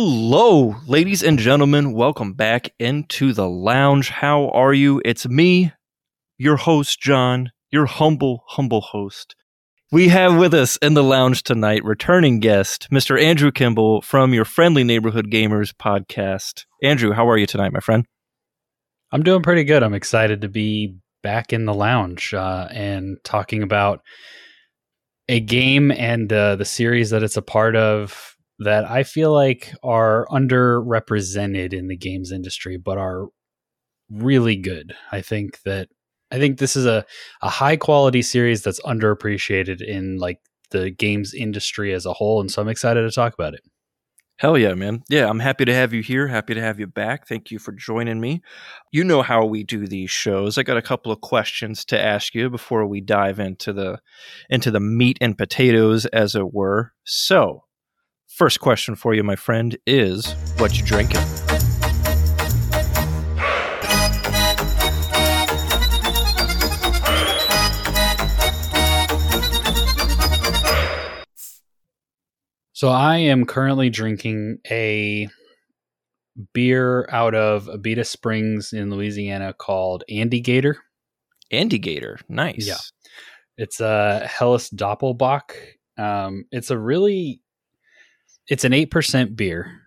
Hello, ladies and gentlemen. Welcome back into the lounge. How are you? It's me, your host, Jon, your humble, humble host. We have with us in the lounge tonight returning guest, Mr. Andrew Kimball from your Friendly Neighborhood Gamers podcast. Andrew, how are you tonight, my friend? I'm doing pretty good. I'm excited to be back in the lounge uh, and talking about a game and uh, the series that it's a part of that I feel like are underrepresented in the games industry, but are really good. I think that I think this is a, a high quality series that's underappreciated in like the games industry as a whole, and so I'm excited to talk about it. Hell yeah, man. Yeah, I'm happy to have you here. Happy to have you back. Thank you for joining me. You know how we do these shows. I got a couple of questions to ask you before we dive into the into the meat and potatoes as it were. So, first question for you, my friend, is what you drinking? So I am currently drinking a beer out of Abita Springs in Louisiana called Andy Gator. Andy Gator. Nice. Yeah. It's a Helles Doppelbock. Um, it's a really, it's an 8% beer.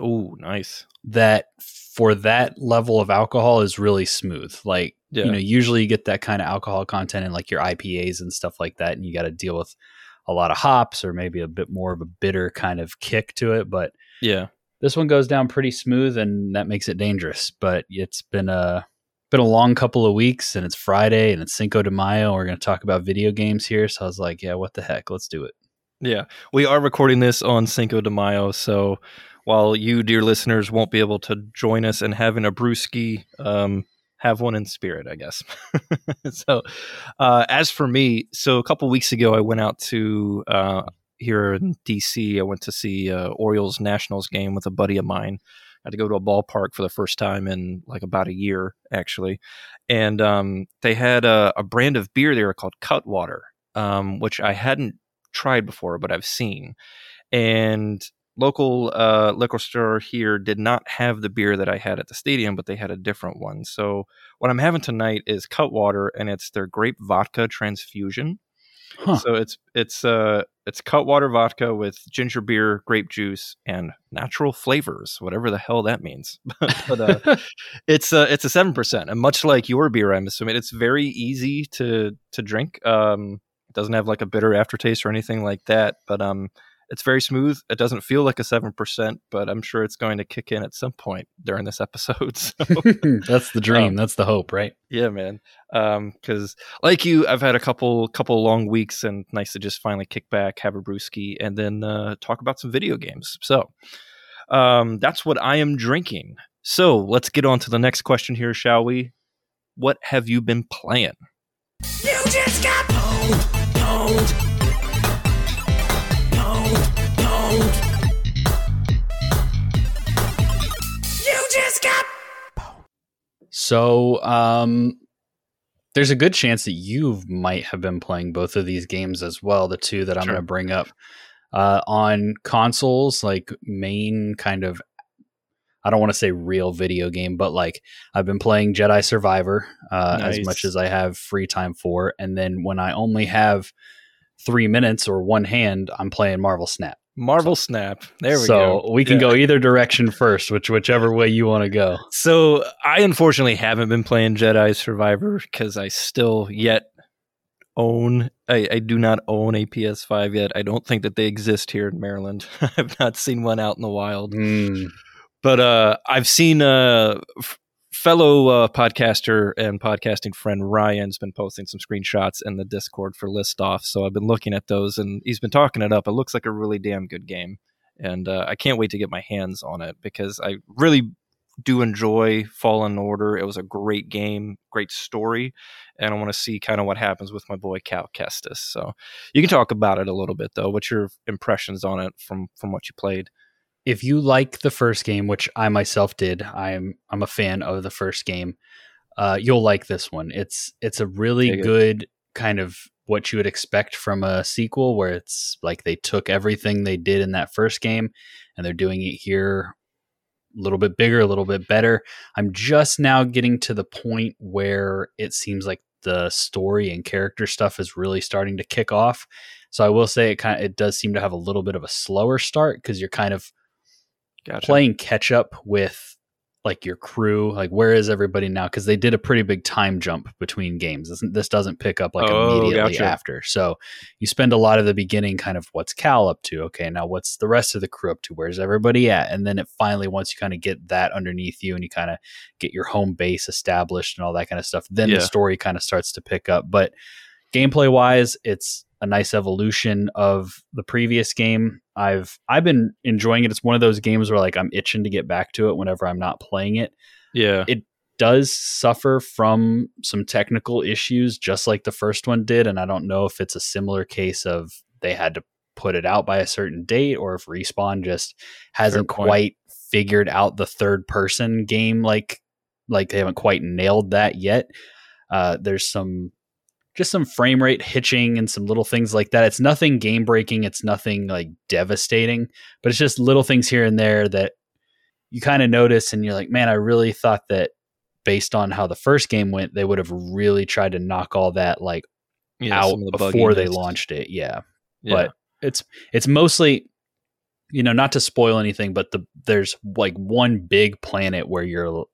Oh, nice. That for that level of alcohol is really smooth. Like, Yeah. you know, usually you get that kind of alcohol content in like your IPAs and stuff like that. And you got to deal with a lot of hops or maybe a bit more of a bitter kind of kick to it. But Yeah. this one goes down pretty smooth and that makes it dangerous. But it's been a been a long couple of weeks and it's Friday and it's Cinco de Mayo. We're going to talk about video games here. So I was like, yeah, what the heck? Let's do it. Yeah, we are recording this on Cinco de Mayo, so while you, dear listeners, won't be able to join us in having a brewski, um, have one in spirit, I guess. so, uh, as for me, so a couple weeks ago, I went out to uh, here in DC. I went to see uh, Orioles Nationals game with a buddy of mine. I had to go to a ballpark for the first time in like about a year, actually, and um, they had a, a brand of beer there called Cutwater, um, which I hadn't tried before, but I've seen. And local uh, liquor store here did not have the beer that I had at the stadium, but they had a different one. So what I'm having tonight is Cutwater, and it's their grape vodka transfusion. Huh. So it's it's uh it's Cutwater vodka with ginger beer, grape juice, and natural flavors, whatever the hell that means. but uh, it's uh, it's a seven percent, and much like your beer, I'm assuming it's very easy to to drink. Um, doesn't have like a bitter aftertaste or anything like that, but um, it's very smooth. It doesn't feel like a seven percent, but I'm sure it's going to kick in at some point during this episode. So That's the dream. Um, That's the hope, right? yeah, man. Um, because like you, I've had a couple couple long weeks, and nice to just finally kick back, have a brewski, and then uh, talk about some video games. So, um, that's what I am drinking. So let's get on to the next question here, shall we? What have you been playing? You just got pwned, pwned, pwned, pwned. You just got So, um, there's a good chance that you might have been playing both of these games as well. The two that I'm Sure. going to bring up uh, on consoles, like main kind of. I don't want to say real video game, but like I've been playing Jedi Survivor uh, as much as I have free time for, and then when I only have three minutes or one hand, I'm playing Marvel Snap. Marvel Snap. There we so go. So we can Yeah. go either direction first, which whichever way you want to go. So I unfortunately haven't been playing Jedi Survivor because I still yet own. I, I do not own a PS5 yet. I don't think that they exist here in Maryland. I've not seen one out in the wild. Mm, But uh, I've seen uh, f- fellow uh, podcaster and podcasting friend Ryan's been posting some screenshots in the Discord for list off. So I've been looking at those, and he's been talking it up. It looks like a really damn good game, and uh, I can't wait to get my hands on it because I really do enjoy Fallen Order. It was a great game, great story, and I want to see kind of what happens with my boy Cal Kestis. So you can talk about it a little bit though. What's your impressions on it from from what you played? If you like the first game, which I myself did, I'm I'm a fan of the first game. Uh, you'll like this one. It's it's a really it. good kind of what you would expect from a sequel where it's like they took everything they did in that first game and they're doing it here a little bit bigger, a little bit better. I'm just now getting to the point where it seems like the story and character stuff is really starting to kick off. So I will say it kind of it does seem to have a little bit of a slower start because you're kind of Gotcha. playing catch up with like your crew like where is everybody now? Because they did a pretty big time jump between games. This, this doesn't pick up like Oh, immediately gotcha. after. So you spend a lot of the beginning kind of what's cal up to? Okay now what's the rest of the crew up to? Where's everybody at? And then it finally once you kind of get that underneath you and you kind of get your home base established and all that kind of stuff then Yeah. the story kind of starts to pick up. But gameplay wise it's a nice evolution of the previous game. I've i've been enjoying it. It's one of those games where like i'm itching to get back to it whenever i'm not playing it. Yeah. it does suffer from some technical issues just like the first one did and i don't know if it's a similar case of they had to put it out by a certain date or if respawn just hasn't quite figured out the third person game like like they haven't quite nailed that yet. Uh there's some just some frame rate hitching and some little things like that. It's nothing game breaking. It's nothing like devastating but it's just little things here and there that you kind of notice and you're like man i really thought that based on how the first game went they would have really tried to knock all that like yeah, out the before they launched it. Yeah. Yeah. but it's it's mostly you know not to spoil anything but the there's like one big planet where you're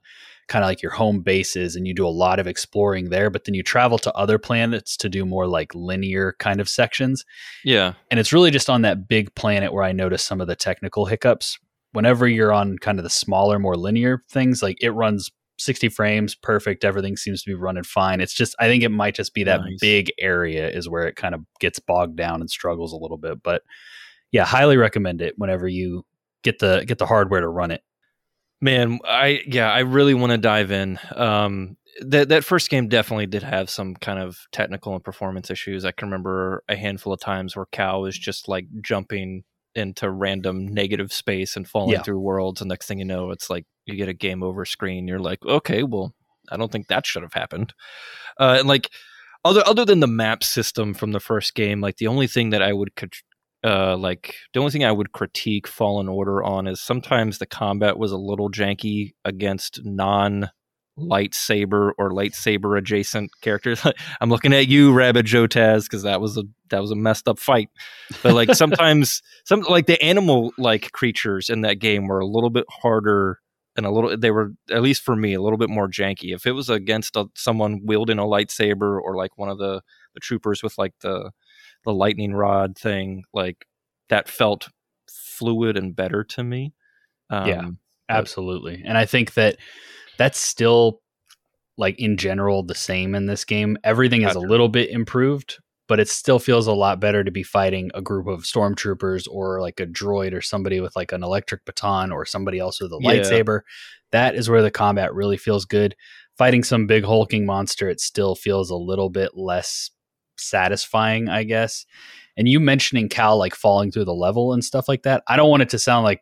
kind of like your home bases and you do a lot of exploring there but then you travel to other planets to do more like linear kind of sections yeah. and it's really just on that big planet where I notice some of the technical hiccups. Whenever you're on kind of the smaller, more linear things, like it runs 60 frames, perfect. Everything seems to be running fine. It's just, I think it might just be that Nice. big area is where it kind of gets bogged down and struggles a little bit. But yeah, highly recommend it whenever you get the get the hardware to run it. Man, I yeah, I really want to dive in. Um, that that first game definitely did have some kind of technical and performance issues. I can remember a handful of times where Cal was just like jumping into random negative space and falling Yeah. through worlds, and next thing you know, it's like you get a game over screen. You're like, okay, well, I don't think that should have happened. Uh, and like other other than the map system from the first game, like the only thing that I would uh, like the only thing I would critique Fallen Order on is sometimes the combat was a little janky against non lightsaber or lightsaber adjacent characters. I'm looking at you, Rabbit Jotaz, because that was a that was a messed up fight. But like sometimes some like the animal like creatures in that game were a little bit harder and a little they were at least for me a little bit more janky. If it was against a, someone wielding a lightsaber or like one of the the troopers with like the the lightning rod thing, like that felt fluid and better to me. Um, Yeah. But- Absolutely. And I think that that's still like in general the same in this game. Everything is a little bit improved, but it still feels a lot better to be fighting a group of stormtroopers or like a droid or somebody with like an electric baton or somebody else with a Yeah. lightsaber. That is where the combat really feels good. Fighting some big hulking monster, it still feels a little bit less satisfying, I guess. And you mentioning Cal like falling through the level and stuff like that, I don't want it to sound like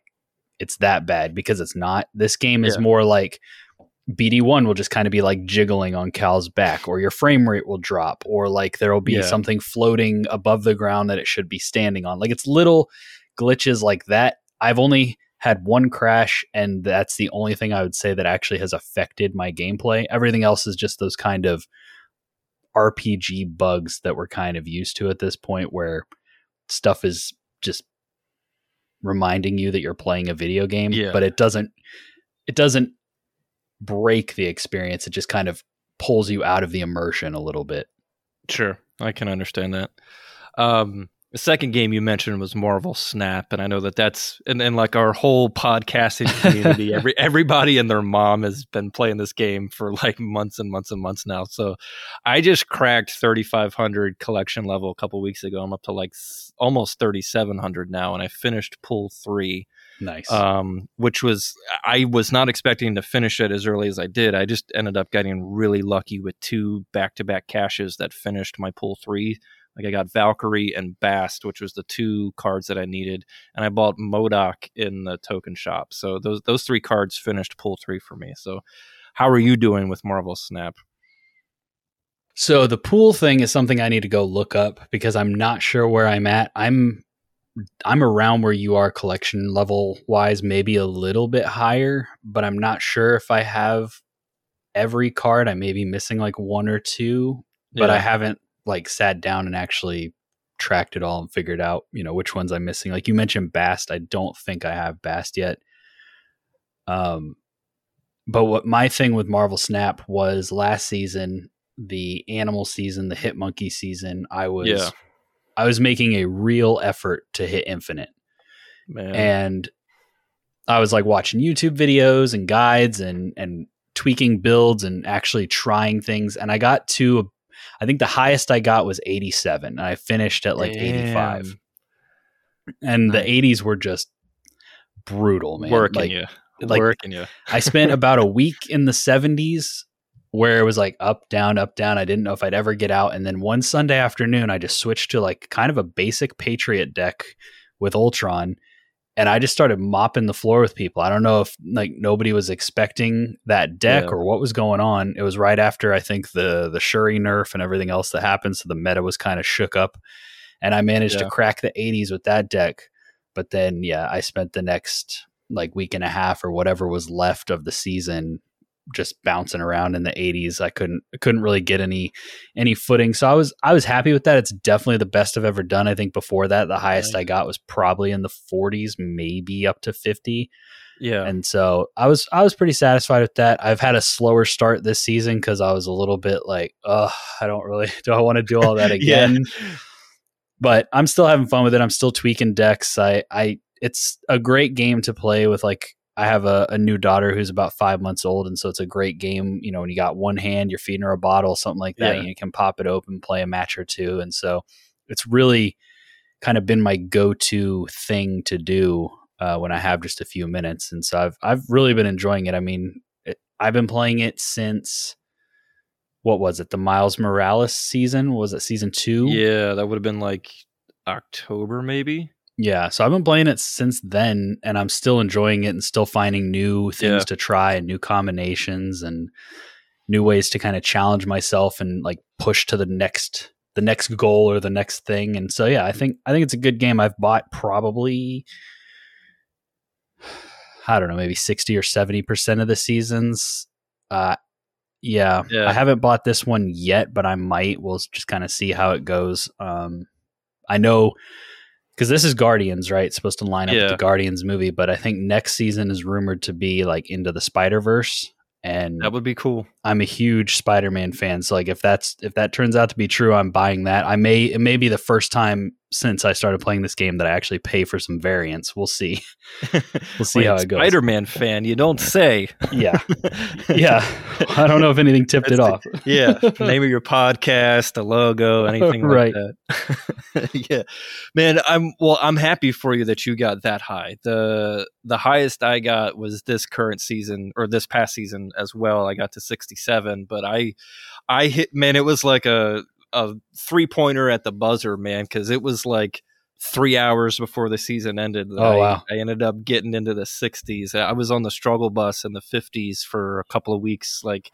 it's that bad because it's not. This game is Yeah. more like BD1 will just kind of be like jiggling on Cal's back, or your frame rate will drop, or like there will be Yeah. something floating above the ground that it should be standing on. Like it's little glitches like that. I've only had one crash, and that's the only thing I would say that actually has affected my gameplay. Everything else is just those kind of RPG bugs that we're kind of used to at this point, where stuff is just reminding you that you're playing a video game, Yeah. but it doesn't it doesn't break the experience. It just kind of pulls you out of the immersion a little bit. Sure, I can understand that. Um, the second game you mentioned was Marvel Snap, and I know that that's and, and like our whole podcasting community, every everybody and their mom has been playing this game for like months and months and months now. So I just cracked 3500 collection level a couple weeks ago. I'm up to like s- almost 3700 now, and I finished Pool Three Nice. um, which was I was not expecting to finish it as early as I did. I just ended up getting really lucky with two back to back caches that finished my pool three. Like I got Valkyrie and Bast, which was the two cards that I needed, and I bought MODOK in the token shop. So those those three cards finished pool three for me. So how are you doing with Marvel Snap? So the pool thing is something I need to go look up because I'm not sure where I'm at. I'm I'm around where you are collection level wise, maybe a little bit higher, but I'm not sure if I have every card. I may be missing like one or two, but I haven't like sat down and actually tracked it all and figured out, you know, which ones I'm missing. Like you mentioned Bast, I don't think I have Bast yet. Um but what my thing with Marvel Snap was last season, the animal season, the hit monkey season, I was Yeah. I was making a real effort to hit infinite man. and I was like watching YouTube videos and guides and and tweaking builds and actually trying things and I got to I think the highest I got was 87 and I finished at like 85 Damn. and the 80s were just brutal man working like you, like- working you. I spent about a week in the 70s where it was like up, down, up, down. I didn't know if I'd ever get out. And then one Sunday afternoon, I just switched to like kind of a basic Patriot deck with Ultron. And I just started mopping the floor with people. I don't know if like nobody was expecting that deck Yeah. or what was going on. It was right after I think the the Shuri nerf and everything else that happened. So the meta was kind of shook up. And I managed Yeah. to crack the 80s with that deck. But then yeah, I spent the next like week and a half or whatever was left of the season just bouncing around in the 80s. I couldn't I couldn't really get any any footing. So I was I was happy with that. It's definitely the best I've ever done. I think before that the highest I got was probably in the 40s, maybe up to 50. Yeah, And so I was I was pretty satisfied with that. I've had a slower start this season cuz I was a little bit like, "Oh, I don't really do I want to do all that Yeah. again?" but I'm still having fun with it. I'm still tweaking decks. I, I, it's a great game to play with. Like, I have a, a new daughter who's about five months old, and so it's a great game. You know, when you got one hand, you're feeding her a bottle, something like that. Yeah. You can pop it open, play a match or two, and so it's really kind of been my go-to thing to do uh, when I have just a few minutes. And so I've I've really been enjoying it. I mean, it, I've been playing it since what was it? The Miles Morales season was it season two? yeah, that would have been like October, maybe. Yeah, so I've been playing it since then, and I'm still enjoying it and still finding new things Yeah. to try and new combinations and new ways to kind of challenge myself and like push to the next the next goal or the next thing. And so yeah, I think I think it's a good game. I've bought probably I don't know, maybe sixty or seventy percent of the seasons. Uh, yeah, Yeah. I haven't bought this one yet, but I might. We'll just kind of see how it goes. Um, I know because this is Guardians, right? It's supposed to line up with the Guardians movie, but I think next season is rumored to be like into the Spider Verse, and That would be cool. I'm a huge Spider-Man fan. So like if that's if that turns out to be true, I'm buying that. I may it may be the first time since I started playing this game that I actually pay for some variants. We'll see. We'll see how it goes. Spider-Man fan, you don't say. Yeah. Yeah. I don't know if anything tipped it That's off. yeah, name of your podcast, the logo, oh, anything Right. like that. yeah, man, I'm well. I'm happy for you that you got that high. the The highest I got was this current season or this past season as well. I got to 67, but I, I hit man. It was like a a three pointer at the buzzer, man, because it was like three hours before the season ended. Oh, I, wow. I ended up getting into the 60s. I was on the struggle bus in the 50s for a couple of weeks. Like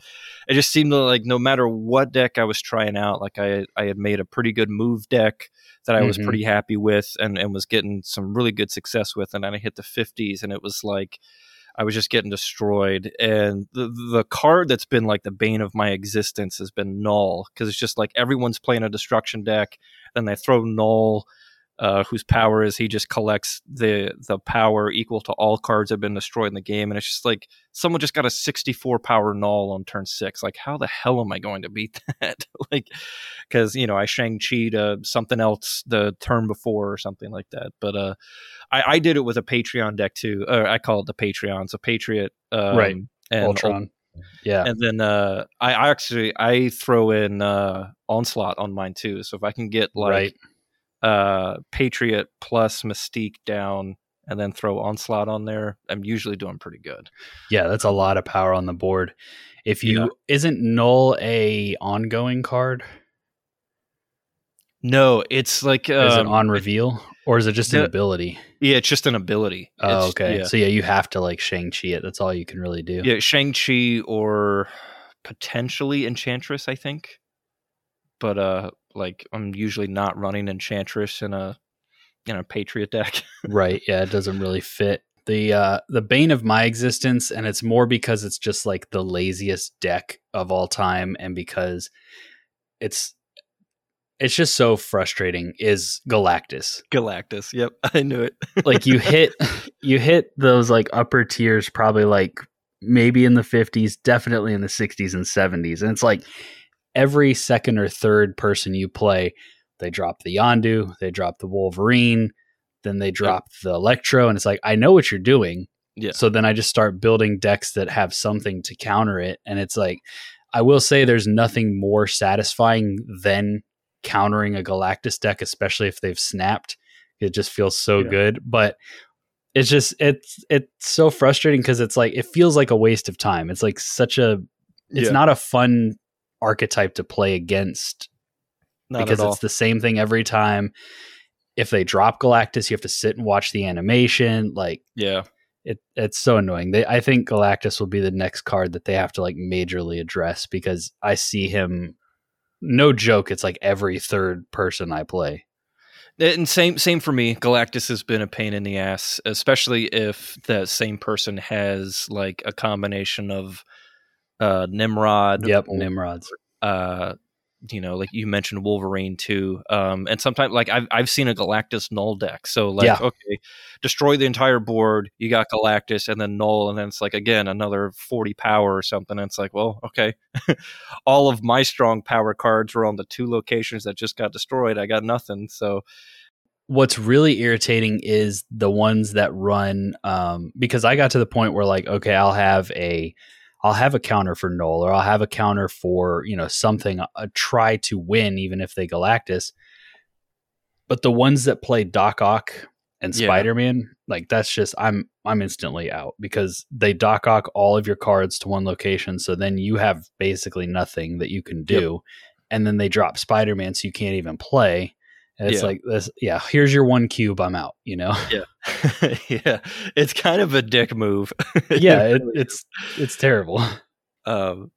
it just seemed like no matter what deck I was trying out, like I I had made a pretty good move deck that I was Mhm. pretty happy with and and was getting some really good success with, and then I hit the 50s and it was like I was just getting destroyed. And the the card that's been like the bane of my existence has been Null because it's just like everyone's playing a destruction deck, and they throw Null. Uh, whose power is he just collects the the power equal to all cards that have been destroyed in the game, and it's just like someone just got a 64 power null on turn six. Like, how the hell am I going to beat that? like, because you know I Shang Chi to something else the turn before or something like that. But uh, I, I did it with a Patreon deck too. Uh, I call it the Patreon. So Patriot, um, Right. And Ultron. Yeah. and then uh, I, I actually I throw in uh, onslaught on mine too. So if I can get like right. Uh, Patriot plus Mystique down, and then throw onslaught on there, I'm usually doing pretty good. Yeah, that's a lot of power on the board. If you Yeah. isn't null a ongoing card? No, it's like is it um, on reveal? Or is it just an ability? Yeah, it's just an ability. Oh, It's- okay. Yeah, So yeah, you have to like Shang-Chi it. That's all you can really do. yeah Shang Chi or potentially Enchantress. I think. but uh, like I'm usually not running Enchantress in a in a Patriot deck. right. Yeah, it doesn't really fit. The uh the bane of my existence, and it's more because it's just like the laziest deck of all time, and because it's it's just so frustrating is Galactus. Galactus. Yep, I knew it. like you hit you hit those like upper tiers probably like maybe in the 50s definitely in the 60s and 70s and it's like every second or third person you play they drop the yondu they drop the wolverine then they drop the electro and it's like i know what you're doing Yeah. so then i just start building decks that have something to counter it and it's like i will say there's nothing more satisfying than countering a galactus deck especially if they've snapped it just feels so Yeah. good but it's just it's it's so frustrating because it's like it feels like a waste of time it's like such a it's Yeah. not a fun archetype to play against Not because it's the same thing every time if they drop galactus you have to sit and watch the animation like yeah. it it's so annoying they i think galactus will be the next card that they have to like majorly address because i see him no joke it's like every third person i play And same same for me. Galactus has been a pain in the ass, especially if the same person has like a combination of uh Nimrod. yep or, nimrods uh you know, like you mentioned Wolverine too. Um and sometimes like I've I've seen a Galactus null deck. So like Yeah. okay, destroy the entire board, you got Galactus and then null and then it's like again another 40 power or something. And it's like, well, okay. All of my strong power cards were on the two locations that just got destroyed. I got nothing. So what's really irritating is the ones that run um, because I got to the point where like okay I'll have a I'll have a counter for Null or I'll have a counter for you know something a try to win even if they Galactus. But the ones that play Doc Ock and Yeah. Spider Man like that's just I'm I'm instantly out because they Doc Ock all of your cards to one location so then you have basically nothing that you can do. And then they drop Spider Man so you can't even play and it's Yeah. like this, yeah. Here's your one cube. I'm out. You know. yeah, yeah. it's kind of a dick move. yeah, it, it's it's terrible. Um,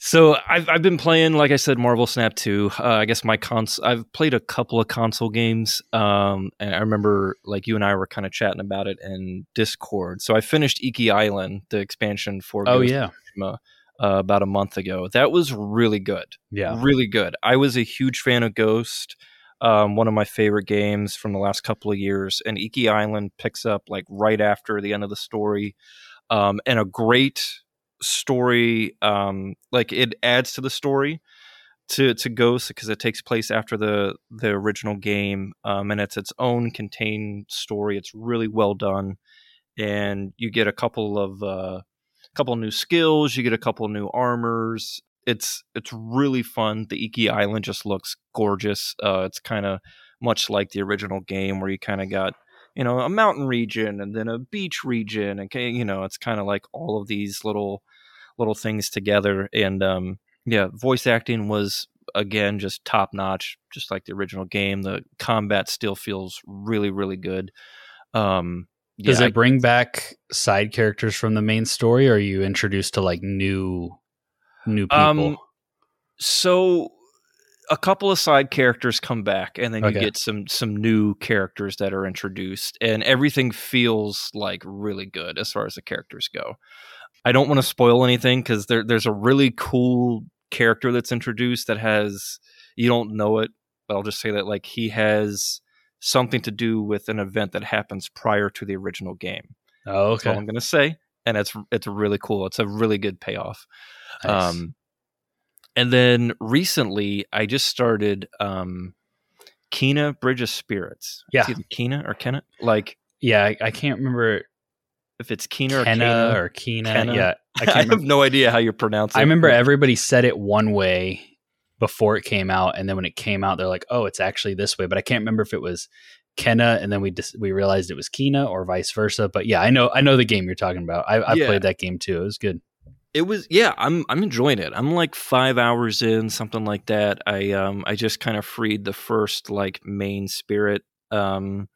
so I've I've been playing, like I said, Marvel Snap too. Uh, I guess my cons. I've played a couple of console games. Um, and I remember like you and I were kind of chatting about it in Discord. So I finished Iki Island, the expansion for Oh Ghost yeah, uh, about a month ago. That was really good. yeah. really good. I was a huge fan of Ghost, um, one of my favorite games from the last couple of years. And Iki Island picks up like right after the end of the story, um, and a great story. Um, like it adds to the story to to Ghost because it takes place after the the original game, um, and it's its own contained story. It's really well done, and you get a couple of uh, couple new skills. You get a couple new armors. It's it's really fun. The Iki Island just looks gorgeous. Uh, it's kind of much like the original game where you kind of got you know a mountain region and then a beach region and you know it's kind of like all of these little little things together and um yeah voice acting was again just top notch just like the original game the combat still feels really really good um Does it bring back side characters from the main story, or are you introduced to like new new people? Um, so a couple of side characters come back and then you Okay. get some some new characters that are introduced and everything feels like really good as far as the characters go i don't want to spoil anything because there, there's a really cool character that's introduced that has you don't know it but i'll just say that like he has something to do with an event that happens prior to the original game oh, that's all okay. i'm going to say and it's it's really cool it's a really good payoff Nice. um, and then recently, I just started um, Kina Bridge of Spirits. Yeah. It's either Kina or Kenna. Like yeah, I, I can't remember if it's Kina or Kenna or Kina. Kenna. Yeah, I I, have no idea how you pronounce it. I remember everybody said it one way before it came out, and then when it came out, they're like, "Oh, it's actually this way." But I can't remember if it was Kenna, and then we dis- we realized it was Kina or vice versa. But yeah, I know I know the game you're talking about. I, I Yeah. played that game too. It was good. it was yeah i'm i'm enjoying it i'm like five hours in something like that i um i just kind of freed the first like main spirit um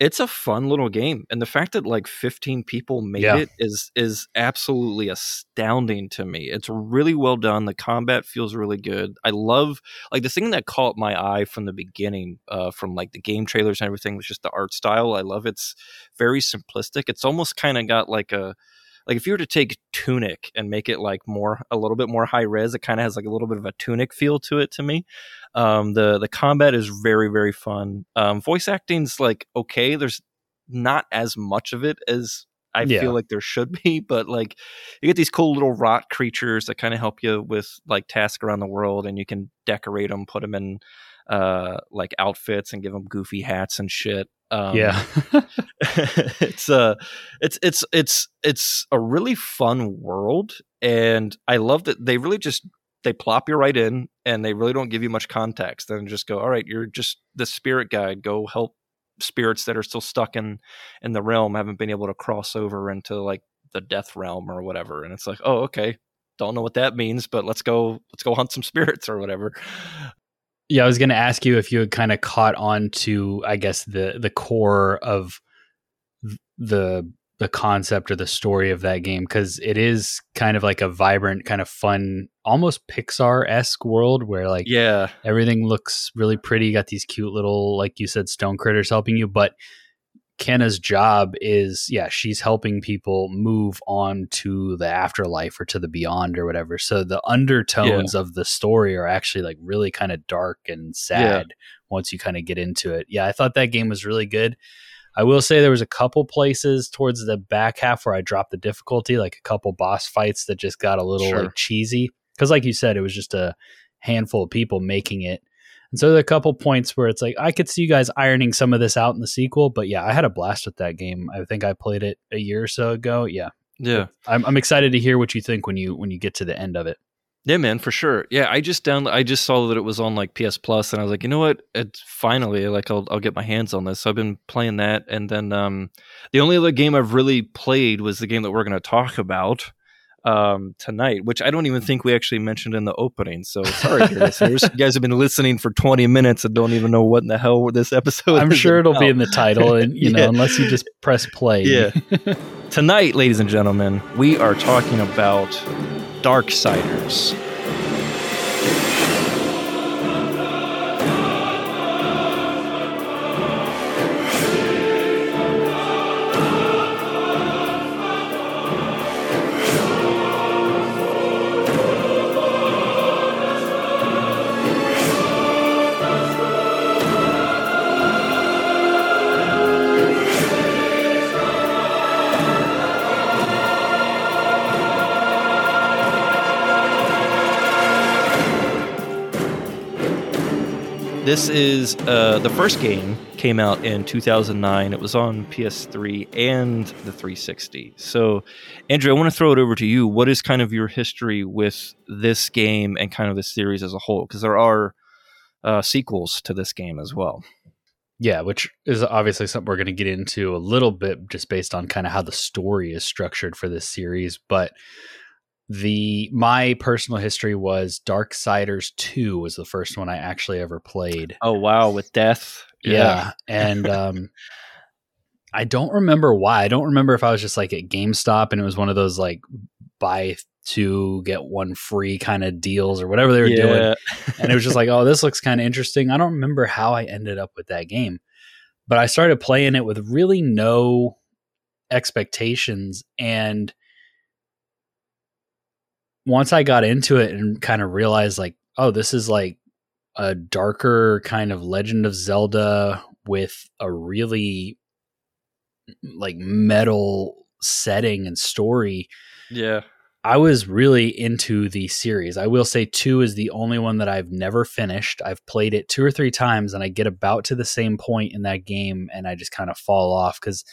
it's a fun little game and the fact that like 15 people made Yeah. it is is absolutely astounding to me. It's really well done the combat feels really good. I love like the thing that caught my eye from the beginning uh from like the game trailers and everything was just the art style. I love it's very simplistic. It's almost kind of got like a like if you were to take tunic and make it like more a little bit more high res it kind of has like a little bit of a tunic feel to it to me um, the the combat is very very fun. Um, voice acting's like okay. There's not as much of it as I Yeah. feel like there should be, but like you get these cool little rot creatures that kind of help you with like tasks around the world, and you can decorate them, put them in uh, like outfits, and give them goofy hats and shit. Um, yeah. it's uh it's it's it's it's a really fun world and i love that they really just they plop you right in and they really don't give you much context and just go all right you're just the spirit guide go help spirits that are still stuck in in the realm haven't been able to cross over into like the death realm or whatever and it's like oh okay don't know what that means but let's go let's go hunt some spirits or whatever Yeah, I was going to ask you if you had kind of caught on to, I guess the the core of the the concept or the story of that game because it is kind of like a vibrant, kind of fun, almost Pixar esque world where like yeah everything looks really pretty. You got these cute little, like you said, stone critters helping you, but Kenna's job is, yeah, she's helping people move on to the afterlife or to the beyond or whatever. So the undertones of the story are actually like really kind of dark and sad once you kind of get into it. Yeah, I thought that game was really good. I will say there was a couple places towards the back half where I dropped the difficulty, like a couple boss fights that just got a little Sure. like cheesy. Because, like you said, it was just a handful of people making it. And so there are a couple points where it's like I could see you guys ironing some of this out in the sequel, but yeah, I had a blast with that game. I think I played it a year or so ago. Yeah, yeah I'm, I'm excited to hear what you think when you when you get to the end of it. Yeah, man, for sure. Yeah, I just down I just saw that it was on like PS Plus and I was like, you know what? It's finally like I'll I'll get my hands on this. So I've been playing that and then um the only other game I've really played was the game that we're gonna talk about um tonight, which I don't even think we actually mentioned in the opening. So sorry, listeners. You guys have been listening for 20 minutes and don't even know what in the hell this episode I'm sure it'll be in the title, and you know, unless you just press play. Yeah. Tonight, ladies and gentlemen, we are talking about Darksiders. This is uh, the first game came out in 2009. It was on PS3 and the 360. So, Andrew, I want to throw it over to you. What is kind of your history with this game and kind of the series as a whole? Because there are uh, sequels to this game as well. Yeah, which is obviously something we're going to get into a little bit just based on kind of how the story is structured for this series. But the my personal history was Darksiders 2 was the first one I actually ever played. Oh wow, with death. Yeah. And um I don't remember why. I don't remember if I was just like at GameStop and it was one of those like buy two get one free kind of deals or whatever they were doing and it was just like, oh, this looks kind of interesting. I don't remember how I ended up with that game, but I started playing it with really no expectations. And once I got into it and kind of realized, like, oh, this is like a darker kind of Legend of Zelda with a really like metal setting and story. yeah. I was really into the series. I will say two is the only one that I've never finished. I've played it two or three times and I get about to the same point in that game and I just kind of fall off because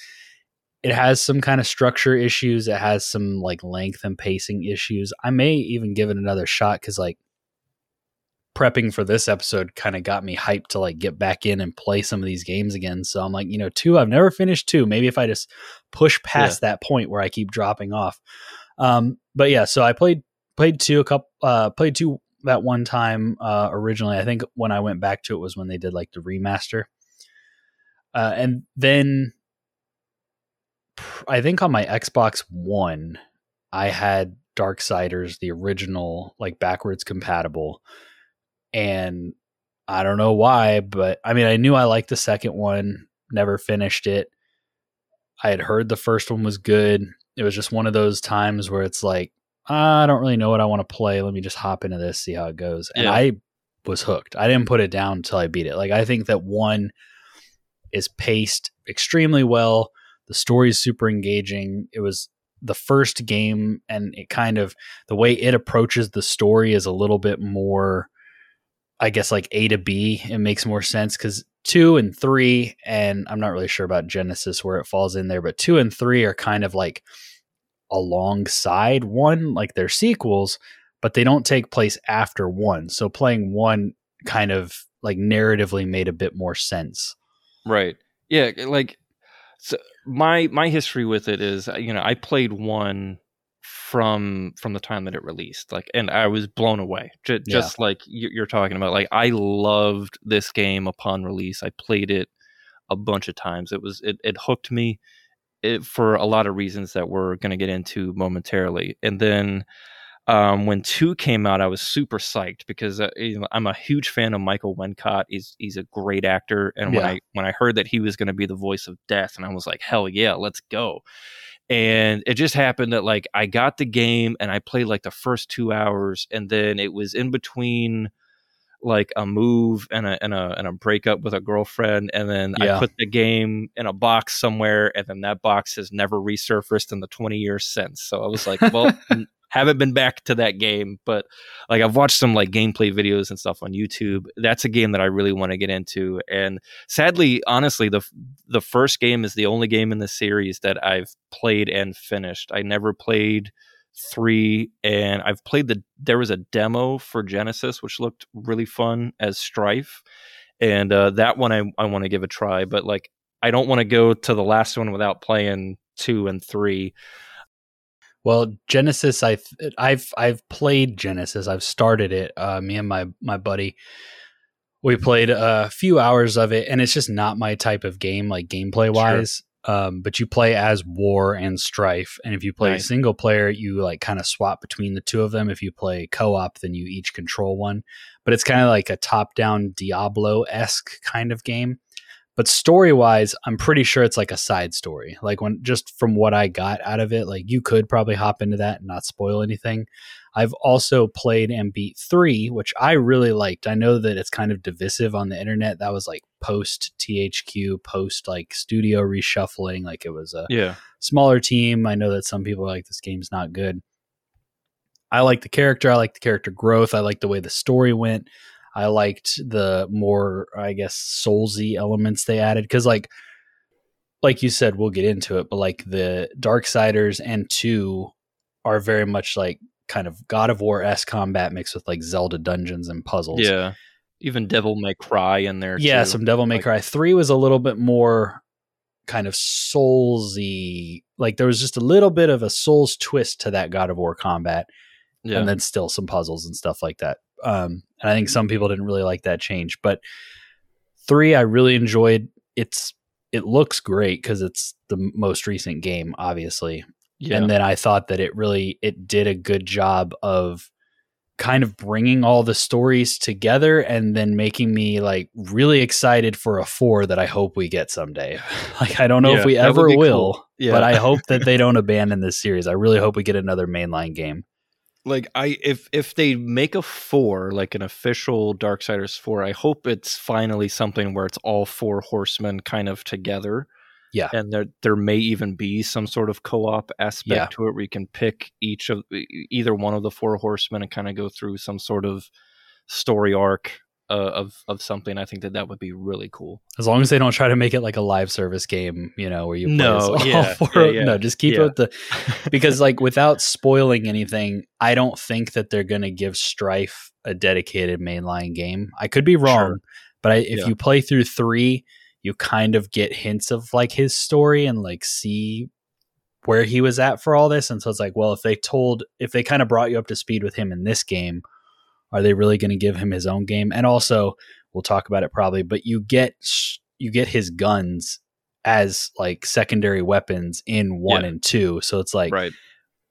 it has some kind of structure issues. It has some like length and pacing issues. I may even give it another shot because like prepping for this episode kind of got me hyped to like get back in and play some of these games again. So I'm like, you know, two, I've never finished two. Maybe if I just push past that point where I keep dropping off. Um, but yeah, so I played played two a couple uh played two that one time uh originally. I think when I went back to it was when they did like the remaster. Uh, and then I think on my Xbox One, I had Darksiders, the original, like backwards compatible. And I don't know why, but I mean, I knew I liked the second one, never finished it. I had heard the first one was good. It was just one of those times where it's like, ah, I don't really know what I want to play. Let me just hop into this, see how it goes. And I was hooked. I didn't put it down until I beat it. Like, I think that one is paced extremely well. The story is super engaging. It was the first game, and it kind of the way it approaches the story is a little bit more, I guess, like A to B. It makes more sense because two and three, and I'm not really sure about Genesis where it falls in there, but two and three are kind of like alongside one, like they're sequels, but they don't take place after one. So playing one kind of like narratively made a bit more sense. Right. Yeah. Like, so my my history with it is, uh, you know, I played one from from the time that it released, like, and I was blown away. J- Yeah. just like you- you're talking about, like, I loved this game upon release. I played it a bunch of times. It was it it hooked me it, for a lot of reasons that we're going to get into momentarily, and then. Um, when two came out, I was super psyched because uh, you know, I'm a huge fan of Michael Wincott. He's he's a great actor, and when Yeah. I when I heard that he was going to be the voice of Death, and I was like, hell yeah, let's go. And it just happened that like I got the game and I played like the first two hours, and then it was in between like a move and a and a and a breakup with a girlfriend, and then Yeah. I put the game in a box somewhere, and then that box has never resurfaced in the 20 years since. So I was like, well. n- haven't been back to that game, but like I've watched some like gameplay videos and stuff on YouTube. That's a game that I really want to get into. And sadly, honestly, the the first game is the only game in the series that I've played and finished. I never played three, and I've played the. There was a demo for Genesis which looked really fun as Strife, and uh, that one I I want to give a try. But like I don't want to go to the last one without playing two and three. Well, Genesis, I th- I've I've played Genesis. I've started it. Uh, me and my my buddy, we played a few hours of it, and it's just not my type of game, like gameplay wise. Um, but you play as War and Strife, and if you play Nice. single player, you like kind of swap between the two of them. If you play co op, then you each control one. But it's kind of like a top down Diablo esque kind of game. But story wise, I'm pretty sure it's like a side story. Like when just from what I got out of it, like you could probably hop into that and not spoil anything. I've also played and beat three, which I really liked. I know that it's kind of divisive on the internet. That was like post THQ, post like studio reshuffling. Like it was a Yeah, smaller team. I know that some people are like this game's not good. I like the character. I like the character growth. I like the way the story went. I liked the more, I guess, soulsy elements they added because, like, like you said, we'll get into it, but like the Darksiders and two are very much like kind of God of War s combat mixed with like Zelda dungeons and puzzles. yeah. Even Devil May Cry in there. Yeah, too. some Devil May Like- Cry. Three was a little bit more kind of soulsy. Like there was just a little bit of a souls twist to that God of War combat, yeah. and then still some puzzles and stuff like that. Um, and I think some people didn't really like that change, but three I really enjoyed. It's it looks great because it's the most recent game, obviously, yeah. and then I thought that it really it did a good job of kind of bringing all the stories together and then making me like really excited for a 4 that I hope we get someday. like I don't know Yeah, if we ever will, cool. Yeah. but I hope that they don't abandon this series. I really hope we get another mainline game. Like I if if they make a four, like an official Darksiders four, I hope it's finally something where it's all four horsemen kind of together. Yeah. And there there may even be some sort of co-op aspect Yeah. to it where you can pick each of either one of the four horsemen and kind of go through some sort of story arc uh, of of something. I think that that would be really cool. As long as they don't try to make it like a live service game, you know, where you play No, all yeah, four- yeah, yeah, no, just keep yeah. it with the because like without spoiling anything, I don't think that they're going to give Strife a dedicated mainline game. I could be wrong, Sure. but I, if you play through 3, you kind of get hints of like his story and like see where he was at for all this and so it's like, well, if they told if they kind of brought you up to speed with him in this game, are they really going to give him his own game? And also, we'll talk about it probably, but you get you get his guns as like secondary weapons in one Yeah. and two. So it's like right.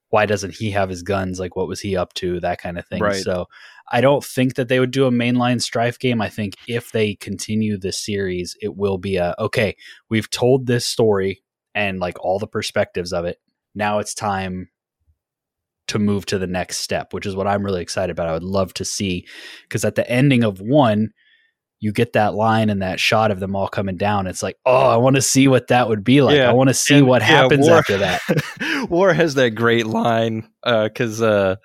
why doesn't he have his guns? Like, what was he up to? That kind of thing. Right. So, I don't think that they would do a mainline strife game. I think if they continue this series, it will be a okay. We've told this story and like all the perspectives of it. Now it's time to move to the next step, which is what I'm really excited about. I would love to see because at the ending of one, you get that line and that shot of them all coming down. It's like, oh, I want to see what that would be like. Yeah. I want to see And, what yeah, happens War- after that. War has that great line because uh,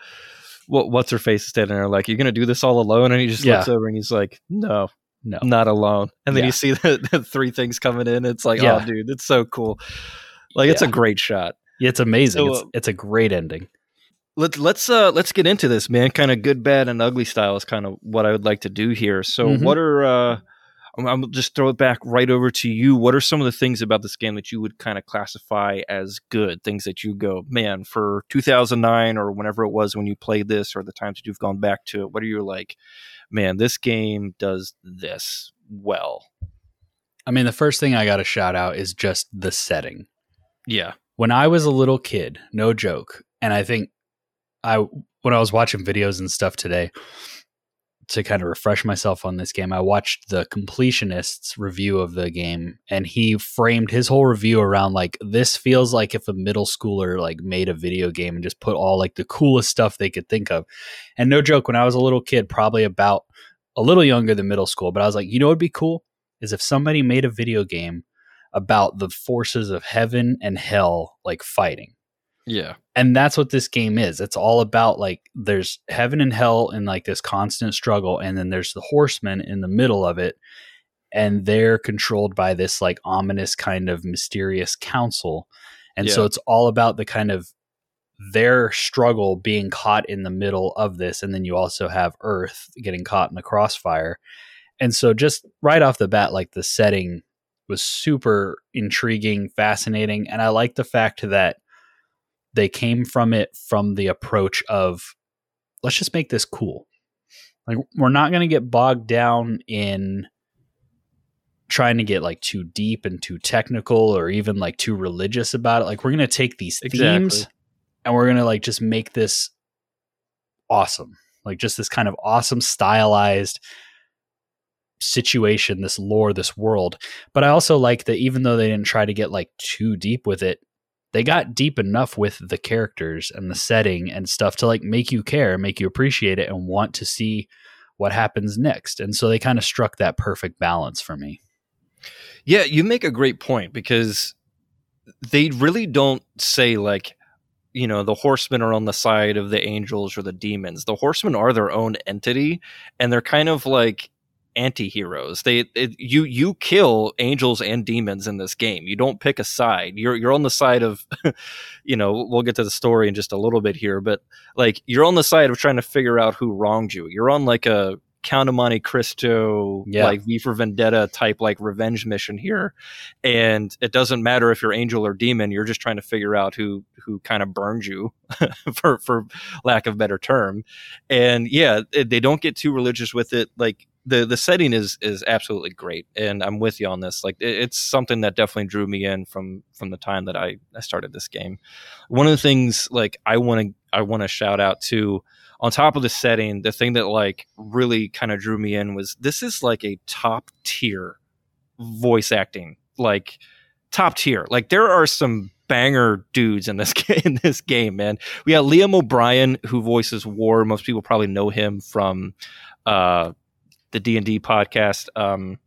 what what's her face is standing there like, "You're gonna do this all alone?" And he just Yeah. looks over and he's like, "No, No. not alone." And then you see the, the three things coming in. It's like, oh, dude, it's so cool. Like, it's a great shot. It's amazing. So, it's, uh, it's a great ending. Let's let's uh let's get into this, man. Kind of good, bad, and ugly style is kind of what I would like to do here. So, Mhm. what are uh, I'm, I'm just throw it back right over to you. What are some of the things about this game that you would kind of classify as good? Things that you go, man, for 2009 or whenever it was when you played this, or the times that you've gone back to it. What are you like, man? This game does this well. I mean, the first thing I got to shout out is just the setting. Yeah, When I was a little kid, no joke, and I think I when I was watching videos and stuff today to kind of refresh myself on this game, I watched the completionist's review of the game and he framed his whole review around like this feels like if a middle schooler like made a video game and just put all like the coolest stuff they could think of. And no joke, when I was a little kid, probably about a little younger than middle school, but I was like, you know what would be cool? Is if somebody made a video game about the forces of heaven and hell like fighting. yeah, And that's what this game is. It's all about like there's heaven and hell and like this constant struggle and then there's the horsemen in the middle of it and they're controlled by this like ominous kind of mysterious council. And so it's all about the kind of their struggle being caught in the middle of this and then you also have earth getting caught in the crossfire. And so just right off the bat like the setting was super intriguing, fascinating, and I like the fact that they came from it from the approach of let's just make this cool. Like we're not going to get bogged down in trying to get like too deep and too technical or even like too religious about it. Like we're going to take these themes and we're going to like just make this awesome. Like just this kind of awesome stylized situation, this lore, this world. But I also like that even though they didn't try to get like too deep with it, they got deep enough with the characters and the setting and stuff to like make you care, make you appreciate it and want to see what happens next. And so they kind of struck that perfect balance for me. Yeah, you make a great point because they really don't say like you know the horsemen are on the side of the angels or the demons. The horsemen are their own entity and they're kind of like anti-heroes. They it, you you kill angels and demons in this game. You don't pick a side. You're you're on the side of you know, we'll get to the story in just a little bit here, but like you're on the side of trying to figure out who wronged you. You're on like a Count of Monte Cristo, Yeah. like V for Vendetta type, like revenge mission here, and it doesn't matter if you're angel or demon. You're just trying to figure out who who kind of burned you, for for lack of better term. And yeah, they don't get too religious with it. Like the the setting is is absolutely great, and I'm with you on this. Like it, it's something that definitely drew me in from from the time that I I started this game. One of the things like I want to I want to shout out to on top of the setting, the thing that like really kind of drew me in was this is like a top tier voice acting, like top tier. Like there are some banger dudes in this ga- in this game, man. We got Liam O'Brien who voices War. Most people probably know him from uh, the D and D podcast. Um,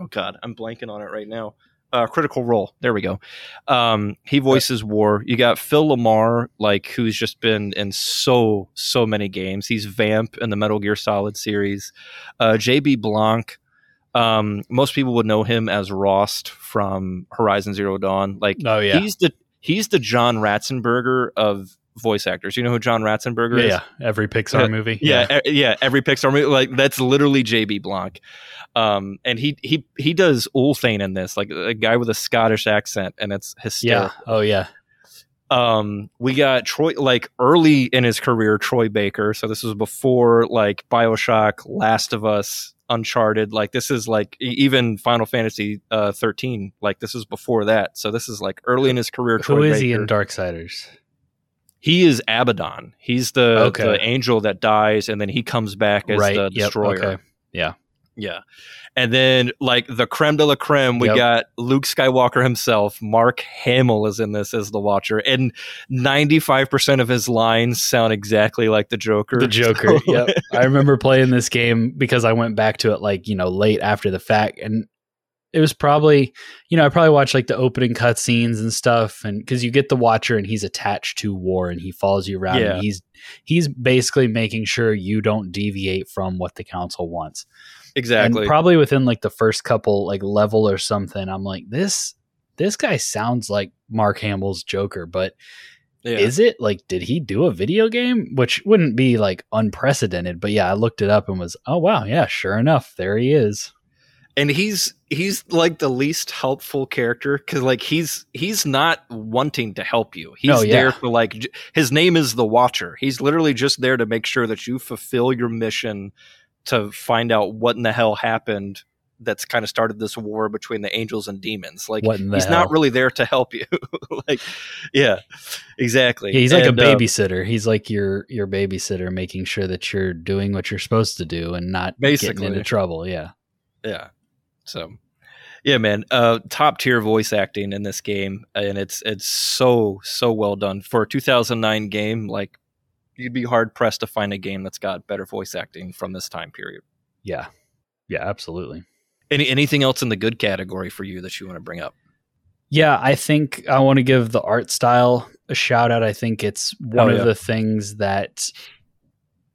oh God, I'm blanking on it right now. Uh, Critical Role. There we go. Um, he voices War. You got Phil LaMarr, like who's just been in so so many games. He's Vamp in the Metal Gear Solid series. Uh, JB Blanc. Um, most people would know him as Rost from Horizon Zero Dawn. Like Oh yeah. he's the he's the John Ratzenberger of voice actors. You know who John Ratzenberger yeah, is? yeah. Every Pixar Yeah, movie. Yeah, e- yeah. Every Pixar movie, like that's literally JB Blanc, um, and he he he does Ulthane in this, like a guy with a Scottish accent, and it's Yeah. hysterical. Oh yeah. Um, we got Troy, like early in his career, Troy Baker. So this was before like Bioshock, Last of Us. Uncharted. Like this is like even Final Fantasy uh, 13. Like this is before that. So this is like early in his career. Who Troy is he in Baker. Darksiders? He is Abaddon. He's the, Okay. the angel that dies, and then he comes back as Right, the yep, destroyer. okay. Yeah. Yeah. And then like the creme de la creme, we Yep. got Luke Skywalker himself. Mark Hamill is in this as the Watcher, and ninety five percent of his lines sound exactly like the Joker. The Joker. So- yep. I remember playing this game because I went back to it like, you know, late after the fact and it was probably, you know, I probably watched like the opening cutscenes and stuff and cuz you get the watcher and he's attached to war and he follows you around Yeah. and he's he's basically making sure you don't deviate from what the council wants. exactly. And probably within like the first couple like level or something, I'm like this this guy sounds like Mark Hamill's Joker, but yeah. is it like did he do a video game which wouldn't be like unprecedented but yeah i looked it up and was oh wow yeah sure enough there he is and he's he's like the least helpful character because like he's he's not wanting to help you he's No, yeah. there for like j- his name is the watcher he's literally just there to make sure that you fulfill your mission to find out what in the hell happened that's kind of started this war between the angels and demons like what in the he's hell? not really there to help you like yeah exactly Yeah, he's like And, a uh, babysitter he's like your your babysitter making sure that you're doing what you're supposed to do and not getting Basically. into trouble yeah Yeah. So, yeah, man, uh, top tier voice acting in this game, and it's it's so so well done for a 2009 game. Like, you'd be hard pressed to find a game that's got better voice acting from this time period. yeah yeah absolutely Any anything else in the good category for you that you want to bring up? Yeah, I think I want to give the art style a shout out. I think it's one Oh, of the things that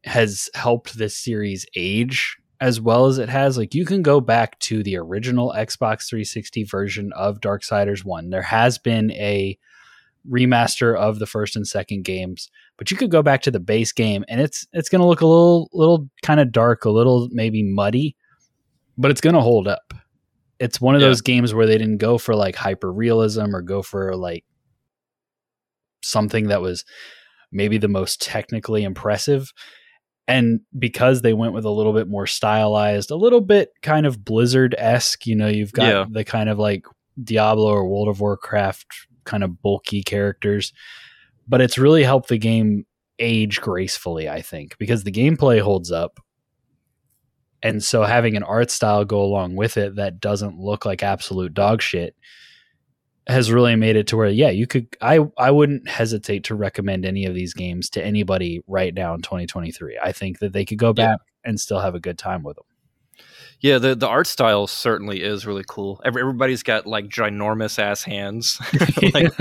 has helped this series age as well as it has. Like you can go back to the original Xbox 360 version of Darksiders 1. There has been a remaster of the first and second games, but you could go back to the base game and it's it's going to look a little little kind of dark, a little maybe muddy, but it's going to hold up it's one of Yeah. those games where they didn't go for like hyper realism or go for like something that was maybe the most technically impressive and because they went with a little bit more stylized a little bit kind of blizzard-esque you know you've got Yeah. the kind of like diablo or world of warcraft kind of bulky characters but it's really helped the game age gracefully i think because the gameplay holds up and so having an art style go along with it that doesn't look like absolute dog shit has really made it to where yeah you could i i wouldn't hesitate to recommend any of these games to anybody right now in 2023 i think that they could go Yeah. back and still have a good time with them Yeah, the the art style certainly is really cool. Every, everybody's got like ginormous ass hands, like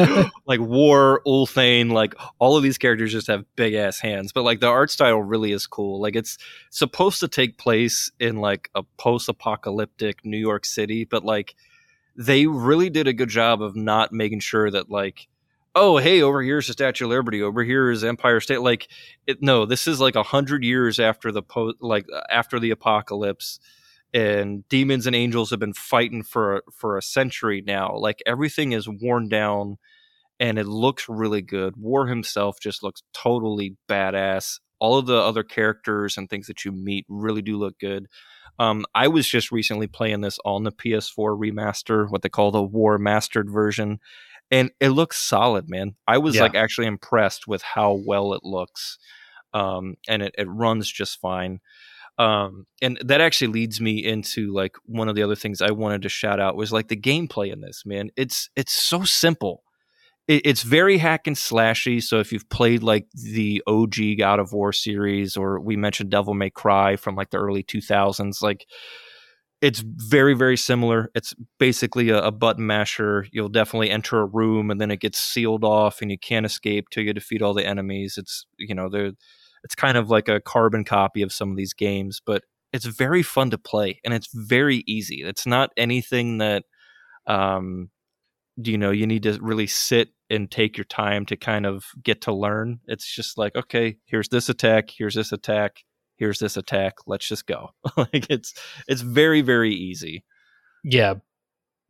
like War, Ulthane, like all of these characters just have big ass hands. But like the art style really is cool. Like it's supposed to take place in like a post apocalyptic New York City, but like they really did a good job of not making sure that like oh hey over here's the statue of liberty over here is empire state like it no this is like a hundred years after the po- like after the apocalypse and demons and angels have been fighting for for a century now. Like everything is worn down and it looks really good. War himself just looks totally badass. All of the other characters and things that you meet really do look good um, I was just recently playing this on the PS4 remaster, what they call the Warmastered version, and it looks solid, man. I was Yeah. like actually impressed with how well it looks, um, and it, it runs just fine. Um, and that actually leads me into like one of the other things I wanted to shout out was like the gameplay in this, man. It's it's so simple. It, it's very hack and slashy. So if you've played like the OG God of War series, or we mentioned Devil May Cry from like the early 2000s, like it's very very similar. It's basically a, a button masher. You'll definitely enter a room and then it gets sealed off and you can't escape till you defeat all the enemies. It's you know they're it's kind of like a carbon copy of some of these games, but it's very fun to play and it's very easy. It's not anything that um you know you need to really sit and take your time to kind of get to learn. It's just like okay, here's this attack, here's this attack, here's this attack. Let's just go. like it's it's very very easy. yeah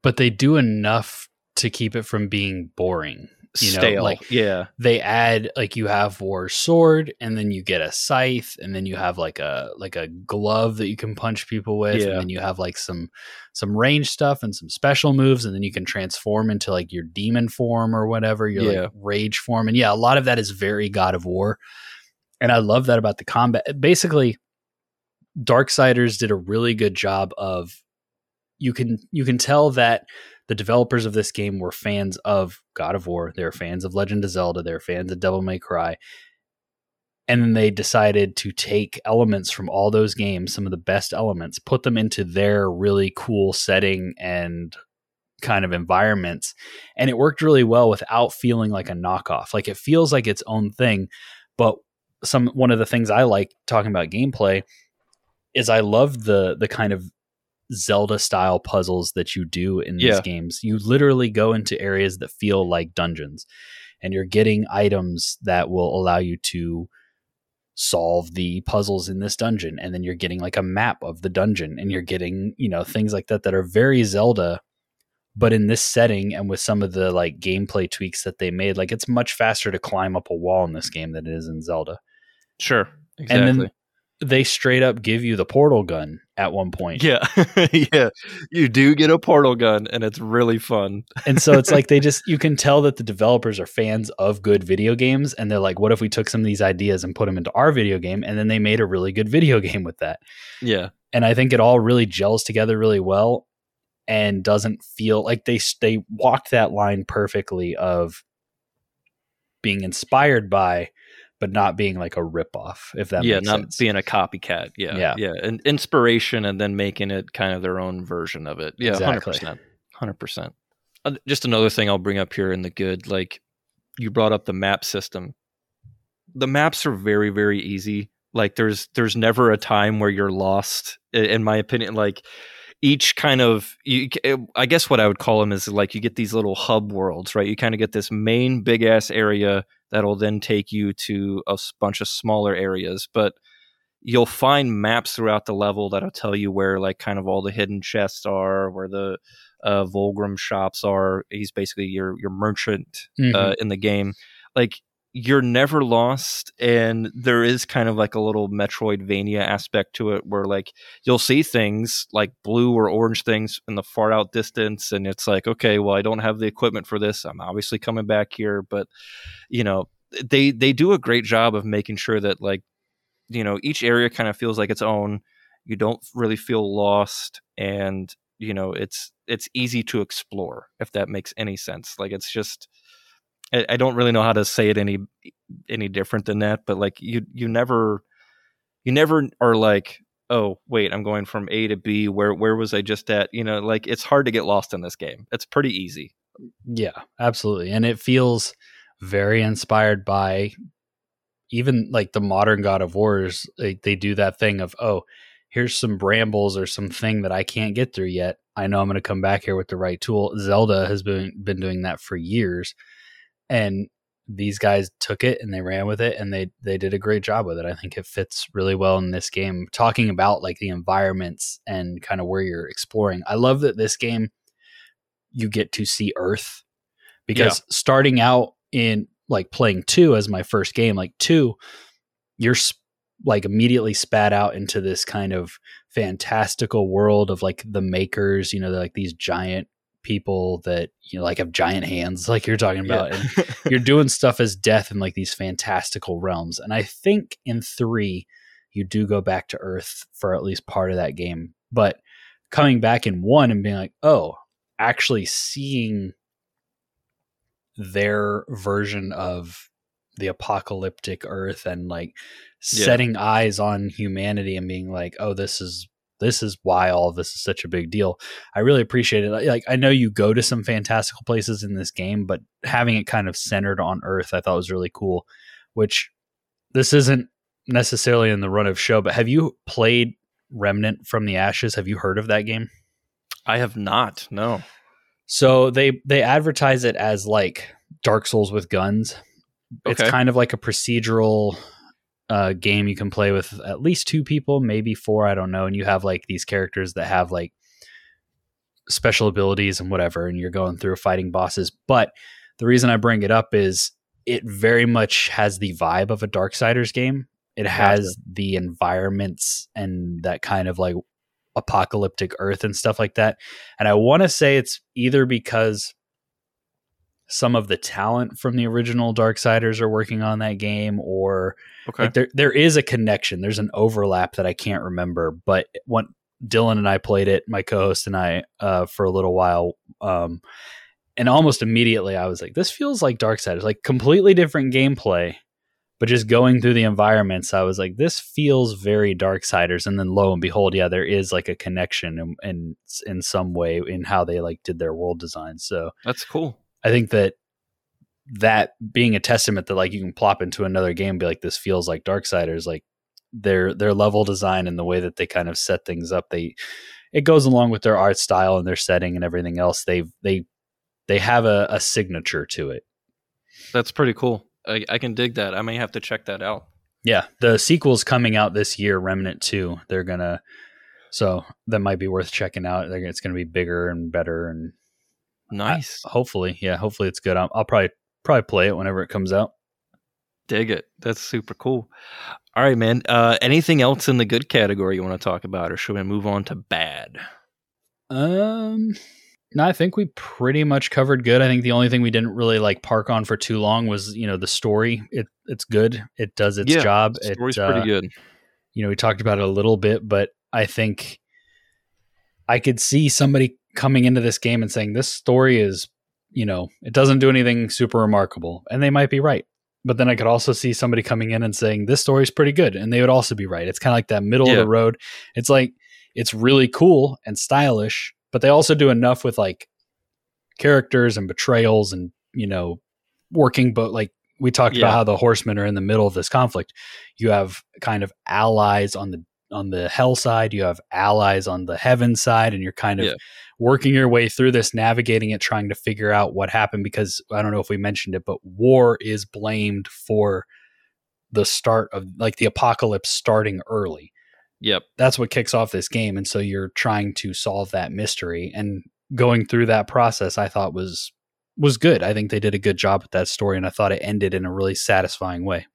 but they do enough to keep it from being boring You know, stale. like yeah, they add like you have war sword and then you get a scythe and then you have like a like a glove that you can punch people with Yeah. and then you have like some some range stuff and some special moves and then you can transform into like your demon form or whatever your Yeah. like rage form and yeah a lot of that is very god of war and i love that about the combat basically darksiders did a really good job of you can you can tell that the developers of this game were fans of God of War. They're fans of Legend of Zelda. They're fans of Devil May Cry. And then they decided to take elements from all those games, some of the best elements, put them into their really cool setting and kind of environments. And it worked really well without feeling like a knockoff. Like it feels like its own thing. But some one of the things I like talking about gameplay is I love the the kind of Zelda style puzzles that you do in these Yeah. games. You literally go into areas that feel like dungeons and you're getting items that will allow you to solve the puzzles in this dungeon and then you're getting like a map of the dungeon and you're getting, you know, things like that that are very Zelda but in this setting and with some of the like gameplay tweaks that they made like it's much faster to climb up a wall in this game than it is in Zelda. sure, exactly. And then they straight up give you the portal gun at one point. yeah, yeah, you do get a portal gun, and it's really fun. And so it's like they just you can tell that the developers are fans of good video games and they're like what if we took some of these ideas and put them into our video game and then they made a really good video game with that. Yeah, And I think it all really gels together really well and doesn't feel like they they walked that line perfectly of being inspired by but not being like a ripoff if that yeah, not sense. being a copycat. Yeah, Yeah. yeah, and inspiration, and then making it kind of their own version of it. Yeah, hundred percent, hundred percent. Uh, Just another thing I'll bring up here in the good, like you brought up the map system. The maps are very, very easy. Like there's there's never a time where you're lost. In my opinion, like each kind of you, I guess what I would call them is like you get these little hub worlds, right? You kind of get this main big ass area that'll then take you to a bunch of smaller areas, but you'll find maps throughout the level that'll tell you where like kind of all the hidden chests are, where the uh, Vulgrim shops are. He's basically your your merchant Mhm. uh, in the game. Like you're never lost, and there is kind of like a little Metroidvania aspect to it, where like you'll see things like blue or orange things in the far out distance, and it's like, okay, well, I don't have the equipment for this. I'm obviously coming back here, but you know, they they do a great job of making sure that like you know each area kind of feels like its own. You don't really feel lost, and you know it's it's easy to explore if that makes any sense. Like it's just I, I don't really know how to say it any any different than that, but like you you never you never are like oh wait i'm going from a to b where where was i just at you know like it's hard to get lost in this game it's pretty easy Yeah, absolutely. And it feels very inspired by even like the modern God of Wars. Like they do that thing of, oh, here's some brambles or something that I can't get through yet. I know I'm going to come back here with the right tool. Zelda has been been doing that for years, and these guys took it and they ran with it and they they did a great job with it. I think it fits really well in this game. Talking about like the environments and kind of where you're exploring. I love that this game you get to see Earth because starting out in like playing two as my first game, like two, you're sp- like immediately spat out into this kind of fantastical world of like the makers, you know, they're like these giant people that you know like have giant hands like you're talking about and you're doing stuff as death in like these fantastical realms. And i think in 3 you do go back to earth for at least part of that game. But coming back in 1 and being like oh actually seeing their version of the apocalyptic earth and like Yeah. setting eyes on humanity and being like oh this is this is why all of this is such a big deal. I really appreciate it. Like i know you go to some fantastical places in this game but having it kind of centered on earth i thought was really cool which this isn't necessarily in the run of show but have you played remnant from the ashes? Have you heard of that game? I have not no. So they they advertise it as like Dark Souls with guns. It's kind of like a procedural uh, game you can play with at least two people, maybe four, I don't know. And you have like these characters that have like special abilities and whatever, and you're going through fighting bosses. But the reason I bring it up is it very much has the vibe of a Darksiders game. It has the environments and that kind of like apocalyptic earth and stuff like that. And I want to say it's either because some of the talent from the original Darksiders are working on that game or Okay. like there there is a connection. There's an overlap that I can't remember, but when Dylan and I played it, my co-host and I, uh, for a little while, um, and almost immediately I was like, "This feels like Darksiders, like completely different gameplay." But just going through the environments, I was like, "This feels very Darksiders." And then lo and behold, yeah, there is like a connection in in, in some way in how they like did their world design. So That's cool. I think that that being a testament that like you can plop into another game and be like this feels like Darksiders like their their level design and the way that they kind of set things up they it goes along with their art style and their setting and everything else they they they have a, a signature to it That's pretty cool. I, I can dig that. I may have to check that out. yeah the sequel's coming out this year remnant 2 they're gonna so that might be worth checking out it's gonna be bigger and better and Nice. hopefully yeah hopefully it's good I'll, I'll probably probably play it whenever it comes out Dig it. That's super cool. All right, man. Uh, anything else in the good category you want to talk about, or should we move on to bad? Um, no, I think we pretty much covered good. I think the only thing we didn't really like park on for too long was you know the story. It it's good. It does its Yeah, job. The story's it, uh, pretty good. You know, we talked about it a little bit, but I think I could see somebody coming into this game and saying this story is, you know, it doesn't do anything super remarkable, and they might be right. But then I could also see somebody coming in and saying this story is pretty good, and they would also be right. It's kind of like that middle of the road. It's like it's really cool and stylish, but they also do enough with like characters and betrayals and you know working but like we talked Yeah. about how the horsemen are in the middle of this conflict you have kind of allies on the on the hell side you have allies on the heaven side and you're kind of Yeah. Working your way through this navigating it trying to figure out what happened because i don't know if we mentioned it but war is blamed for the start of like the apocalypse starting early Yep. that's what kicks off this game and so you're trying to solve that mystery and going through that process i thought was was good i think they did a good job with that story and i thought it ended in a really satisfying way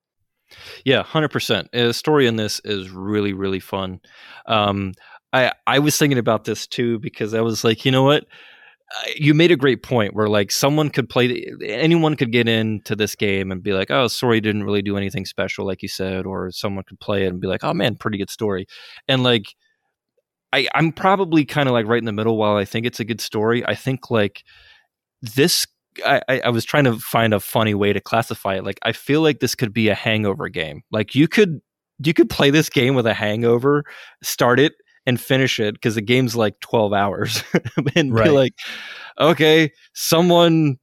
Yeah, hundred percent. The story in this is really, really fun. Um, I I was thinking about this too because I was like, you know what, Uh, you made a great point where like someone could play, anyone could get into this game and be like, oh, story didn't really do anything special, like you said, or someone could play it and be like, oh man, pretty good story, and like. I, I'm probably kind of like right in the middle. While I think it's a good story, I think like this I I was trying to find a funny way to classify it. Like I feel like this could be a hangover game. Like you could you could play this game with a hangover, start it and finish it because the game's like twelve hours, and Right. be like, okay, someone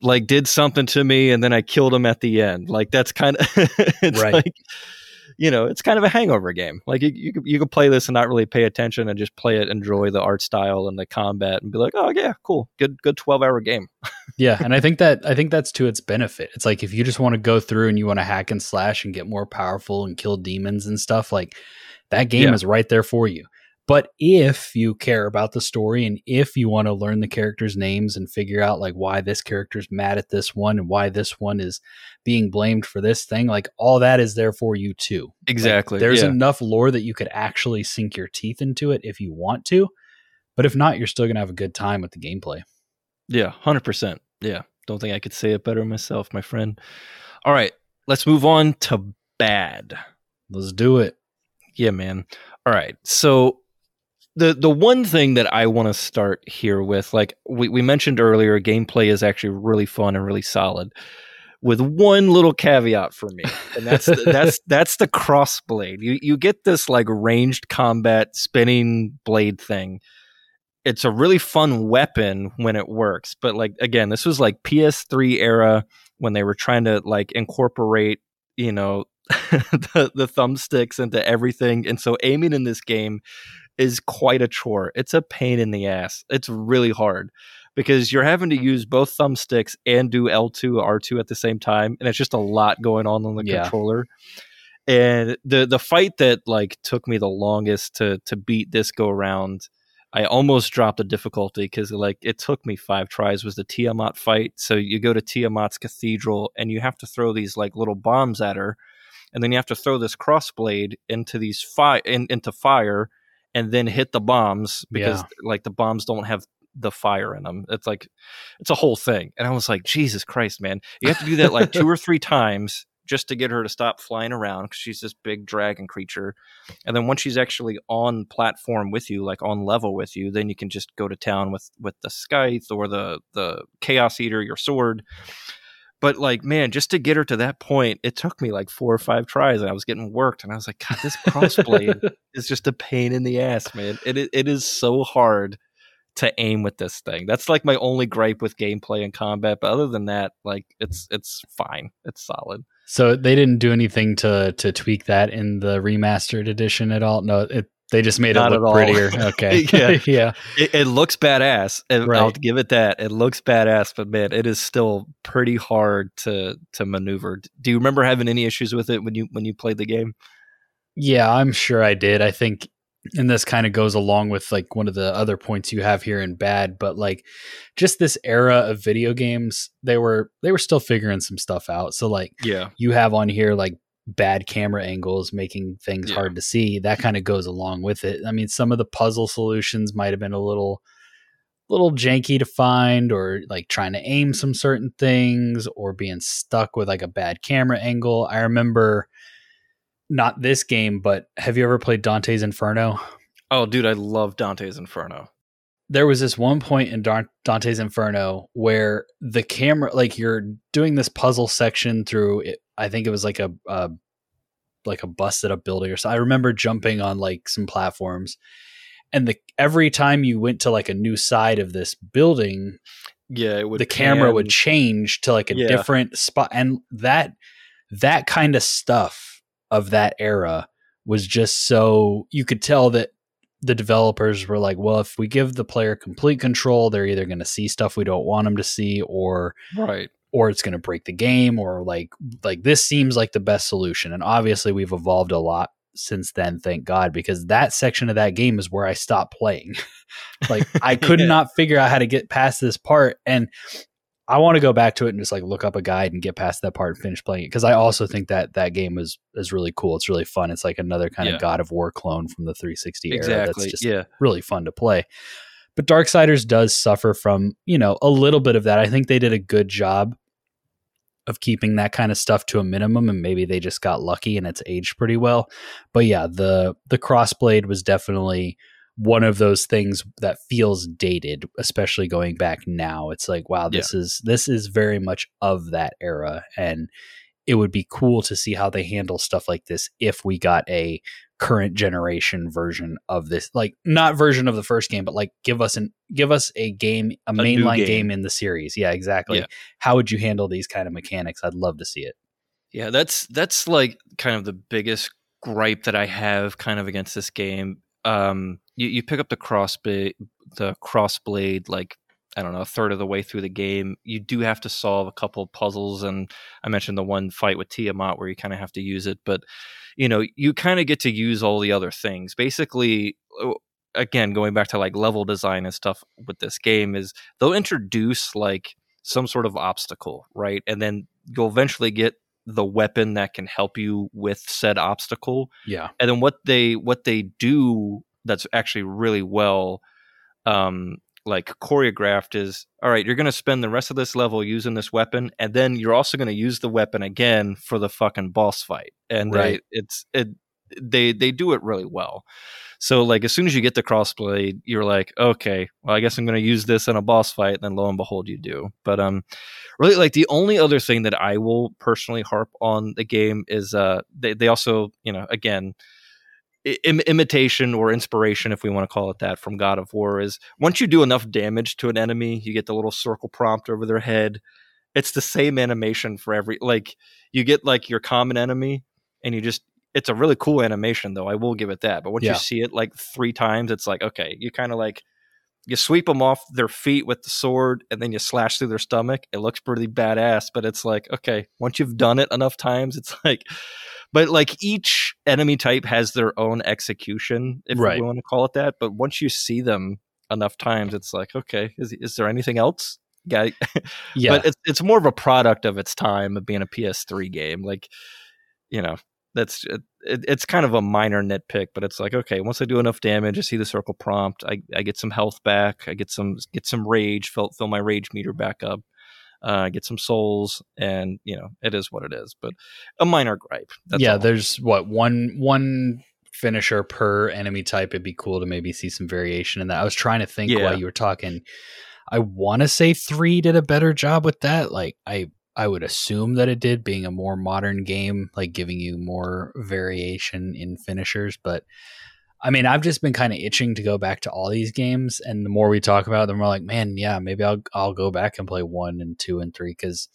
like did something to me and then I killed him at the end. Like that's kind of it's Right. like you know, it's kind of a hangover game. Like you, you could you could play this and not really pay attention and just play it, enjoy the art style and the combat, and be like, oh yeah, cool, good good twelve hour game. yeah and i think that i think that's to its benefit it's like if you just want to go through and you want to hack and slash and get more powerful and kill demons and stuff like that game Yeah. is right there for you but if you care about the story and if you want to learn the characters names and figure out like why this character's mad at this one and why this one is being blamed for this thing like all that is there for you too Like, Exactly. there's yeah. enough lore that you could actually sink your teeth into it if you want to but if not you're still going to have a good time with the gameplay Yeah, hundred percent. Yeah, don't think I could say it better myself, my friend. All right, let's move on to bad. let's do it Yeah, man. All right, so the the one thing that I want to start here with, like we, we mentioned earlier, gameplay is actually really fun and really solid. With one little caveat for me, and that's the, that's that's the crossblade. You you get this like ranged combat spinning blade thing. It's a really fun weapon when it works, but like again, this was like PS3 era when they were trying to like incorporate, you know, the the thumbsticks into everything, and so aiming in this game is quite a chore. It's a pain in the ass. It's really hard because you're having to mm. use both thumbsticks and do L2 R2 at the same time and it's just a lot going on on the Yeah. controller. And the the fight that like took me the longest to to beat this go around I almost dropped the difficulty because like it took me five tries was the Tiamat fight. So you go to Tiamat's cathedral and you have to throw these like little bombs at her, and then you have to throw this crossblade into these fire in, into fire, and then hit the bombs because Yeah. like the bombs don't have the fire in them. It's like it's a whole thing, and I was like, Jesus Christ, man! You have to do that like two or three times just to get her to stop flying around because she's this big dragon creature. And then once she's actually on platform with you, like on level with you, then you can just go to town with with the scythe or the the chaos eater, your sword. But like, man, just to get her to that point, it took me like four or five tries, and I was getting worked. And I was like, God, this crossblade is just a pain in the ass, man. It it is so hard to aim with this thing. That's like my only gripe with gameplay and combat. But other than that, like, it's it's fine. It's solid. So they didn't do anything to to tweak that in the remastered edition at all. No, it, they just made Not it look prettier. Okay, Yeah. yeah. It, it looks badass. and I'll give it that. It looks badass, but man, it is still pretty hard to to maneuver. Do you remember having any issues with it when you when you played the game? Yeah, I'm sure I did. I think, and this kind of goes along with like one of the other points you have here in bad, but like just this era of video games, they were they were still figuring some stuff out. So like Yeah. you have on here like bad camera angles making things Yeah. hard to see. That mm-hmm. kind of goes along with it. I mean, some of the puzzle solutions might have been a little little janky to find or like trying to aim mm-hmm. some certain things or being stuck with like a bad camera angle. I remember not this game, but have you ever played Dante's Inferno? Oh, dude, I love Dante's Inferno. there was this one point in Dante's Inferno where the camera, like you're doing this puzzle section through, it, I think it was like a, a like a busted up building or so. I remember jumping on like some platforms, and the every time you went to like a new side of this building, Yeah, it would the camera would change to like a Yeah. different spot, and that that kind of stuff of that era was just so you could tell that the developers were like, well, if we give the player complete control, they're either going to see stuff we don't want them to see, or right. Or it's going to break the game, or like like this seems like the best solution. And obviously, we've evolved a lot since then, thank God, because that section of that game is where I stopped playing. like I could Yeah. not figure out how to get past this part, and I want to go back to it and just like look up a guide and get past that part and finish playing it because I also think that that game is is really cool. It's really fun. It's like another kind Yeah. of God of War clone from the 360 era. That's just Yeah. really fun to play. But Darksiders does suffer from, you know, a little bit of that. I think they did a good job of keeping that kind of stuff to a minimum and maybe they just got lucky and it's aged pretty well. But yeah, the the crossblade was definitely one of those things that feels dated, especially going back now. It's like, wow, this is this is very much of that era and it would be cool to see how they handle stuff like this if we got a current generation version of this like not version of the first game but like give us an give us a game a, new mainline game. game. in the series yeah exactly Yeah. how would you handle these kind of mechanics i'd love to see it Yeah, that's that's like kind of the biggest gripe that I have kind of against this game. Um, you, you pick up the crossblade, the crossblade, like I don't know, a third of the way through the game. You do have to solve a couple of puzzles, and I mentioned the one fight with Tiamat where you kind of have to use it, but you know, you kind of get to use all the other things. Basically, again, going back to like level design and stuff with this game is they'll introduce like some sort of obstacle, right? And then you'll eventually get the weapon that can help you with said obstacle yeah and then what they what they do that's actually really well um like choreographed is all right you're going to spend the rest of this level using this weapon and then you're also going to use the weapon again for the fucking boss fight. And they, Right. it's it they they do it really well. So like as soon as you get the crossblade you're like okay well i guess i'm going to use this in a boss fight and then lo and behold you do. But um really like the only other thing that i will personally harp on the game is uh they, they also you know again Im- imitation or inspiration if we want to call it that from god of war is once you do enough damage to an enemy you get the little circle prompt over their head it's the same animation for every like you get like your common enemy and you just it's a really cool animation though i will give it that but once Yeah. you see it like three times it's like okay you kind of like you sweep them off their feet with the sword and then you slash through their stomach it looks pretty badass but it's like okay once you've done it enough times it's like but like each enemy type has their own execution, if Right. we want to call it that. But once you see them enough times, it's like, okay, is is there anything else? Yeah, Yeah, but it's it's more of a product of its time of being a PS3 game. Like, you know, that's it, it, it's kind of a minor nitpick, but it's like, okay, once I do enough damage, I see the circle prompt, I, I get some health back, I get some get some rage, fill fill my rage meter back up, uh, get some souls, and you know, it is what it is. But a minor gripe. That's yeah. all. There's what one one finisher per enemy type. It'd be cool to maybe see some variation in that. I was trying to think Yeah. while you were talking. I want to say three did a better job with that. Like I I would assume that it did, being a more modern game, like giving you more variation in finishers. But I mean, I've just been kind of itching to go back to all these games, and the more we talk about them, we're like, man, yeah, maybe I'll I'll go back and play one and two and three because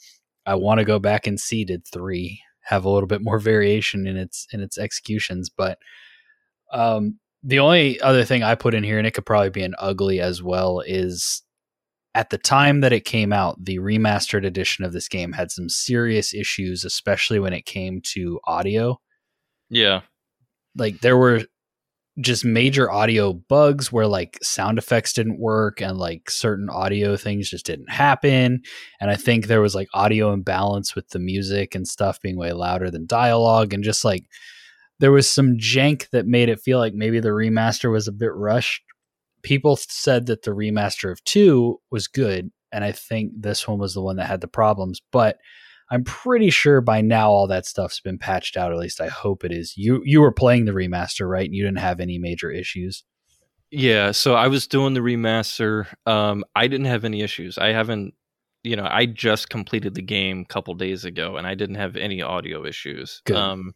I want to go back and see did three, have a little bit more variation in its in its executions. But um, the only other thing I put in here, and it could probably be an ugly as well, is at the time that it came out, the remastered edition of this game had some serious issues, especially when it came to audio. yeah, Like there were just major audio bugs where like sound effects didn't work and like certain audio things just didn't happen. And I think there was like audio imbalance with the music and stuff being way louder than dialogue and just like there was some jank that made it feel like maybe the remaster was a bit rushed. People said that the remaster of 2 was good and I think this one was the one that had the problems, but I'm pretty sure by now all that stuff's been patched out. At least I hope it is. You you were playing the remaster, right? And you didn't have any major issues. yeah. So I was doing the remaster. Um, I didn't have any issues. I haven't. You know, I just completed the game a couple days ago, and I didn't have any audio issues. Good. Um,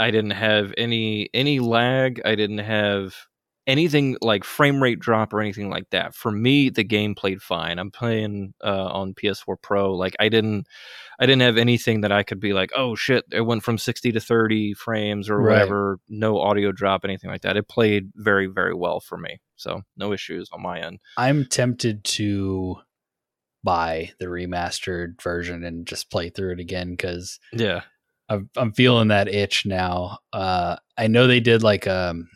I didn't have any any lag. I didn't have anything like frame rate drop or anything like that. For me, the game played fine. I'm playing uh, on PS4 Pro. Like I didn't, I didn't have anything that I could be like, oh shit, it went from 60 to 30 frames or Right. whatever. No audio drop, anything like that. It played very, very well for me. So no issues on my end. I'm tempted to buy the remastered version and just play through it again because Yeah, I'm, I'm feeling that itch now. Uh, I know they did like um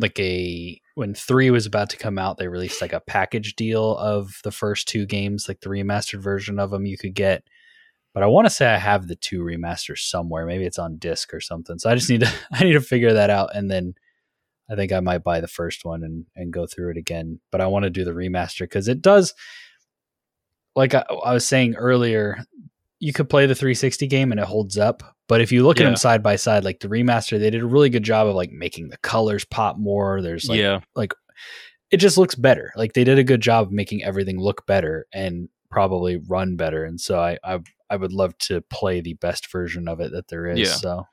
like a when three was about to come out, they released like a package deal of the first two games, like the remastered version of them you could get. But I want to say I have the two remasters somewhere. Maybe it's on disc or something. So I just need to I need to figure that out, and then I think I might buy the first one and and go through it again. But I want to do the remaster because it does. Like I, I was saying earlier, you could play the 360 game and it holds up. But if you look at them side by side, like the remaster, they did a really good job of like making the colors pop more. There's like yeah, it just looks better. Like they did a good job of making everything look better and probably run better. And so I I, I would love to play the best version of it that there is. Yeah. So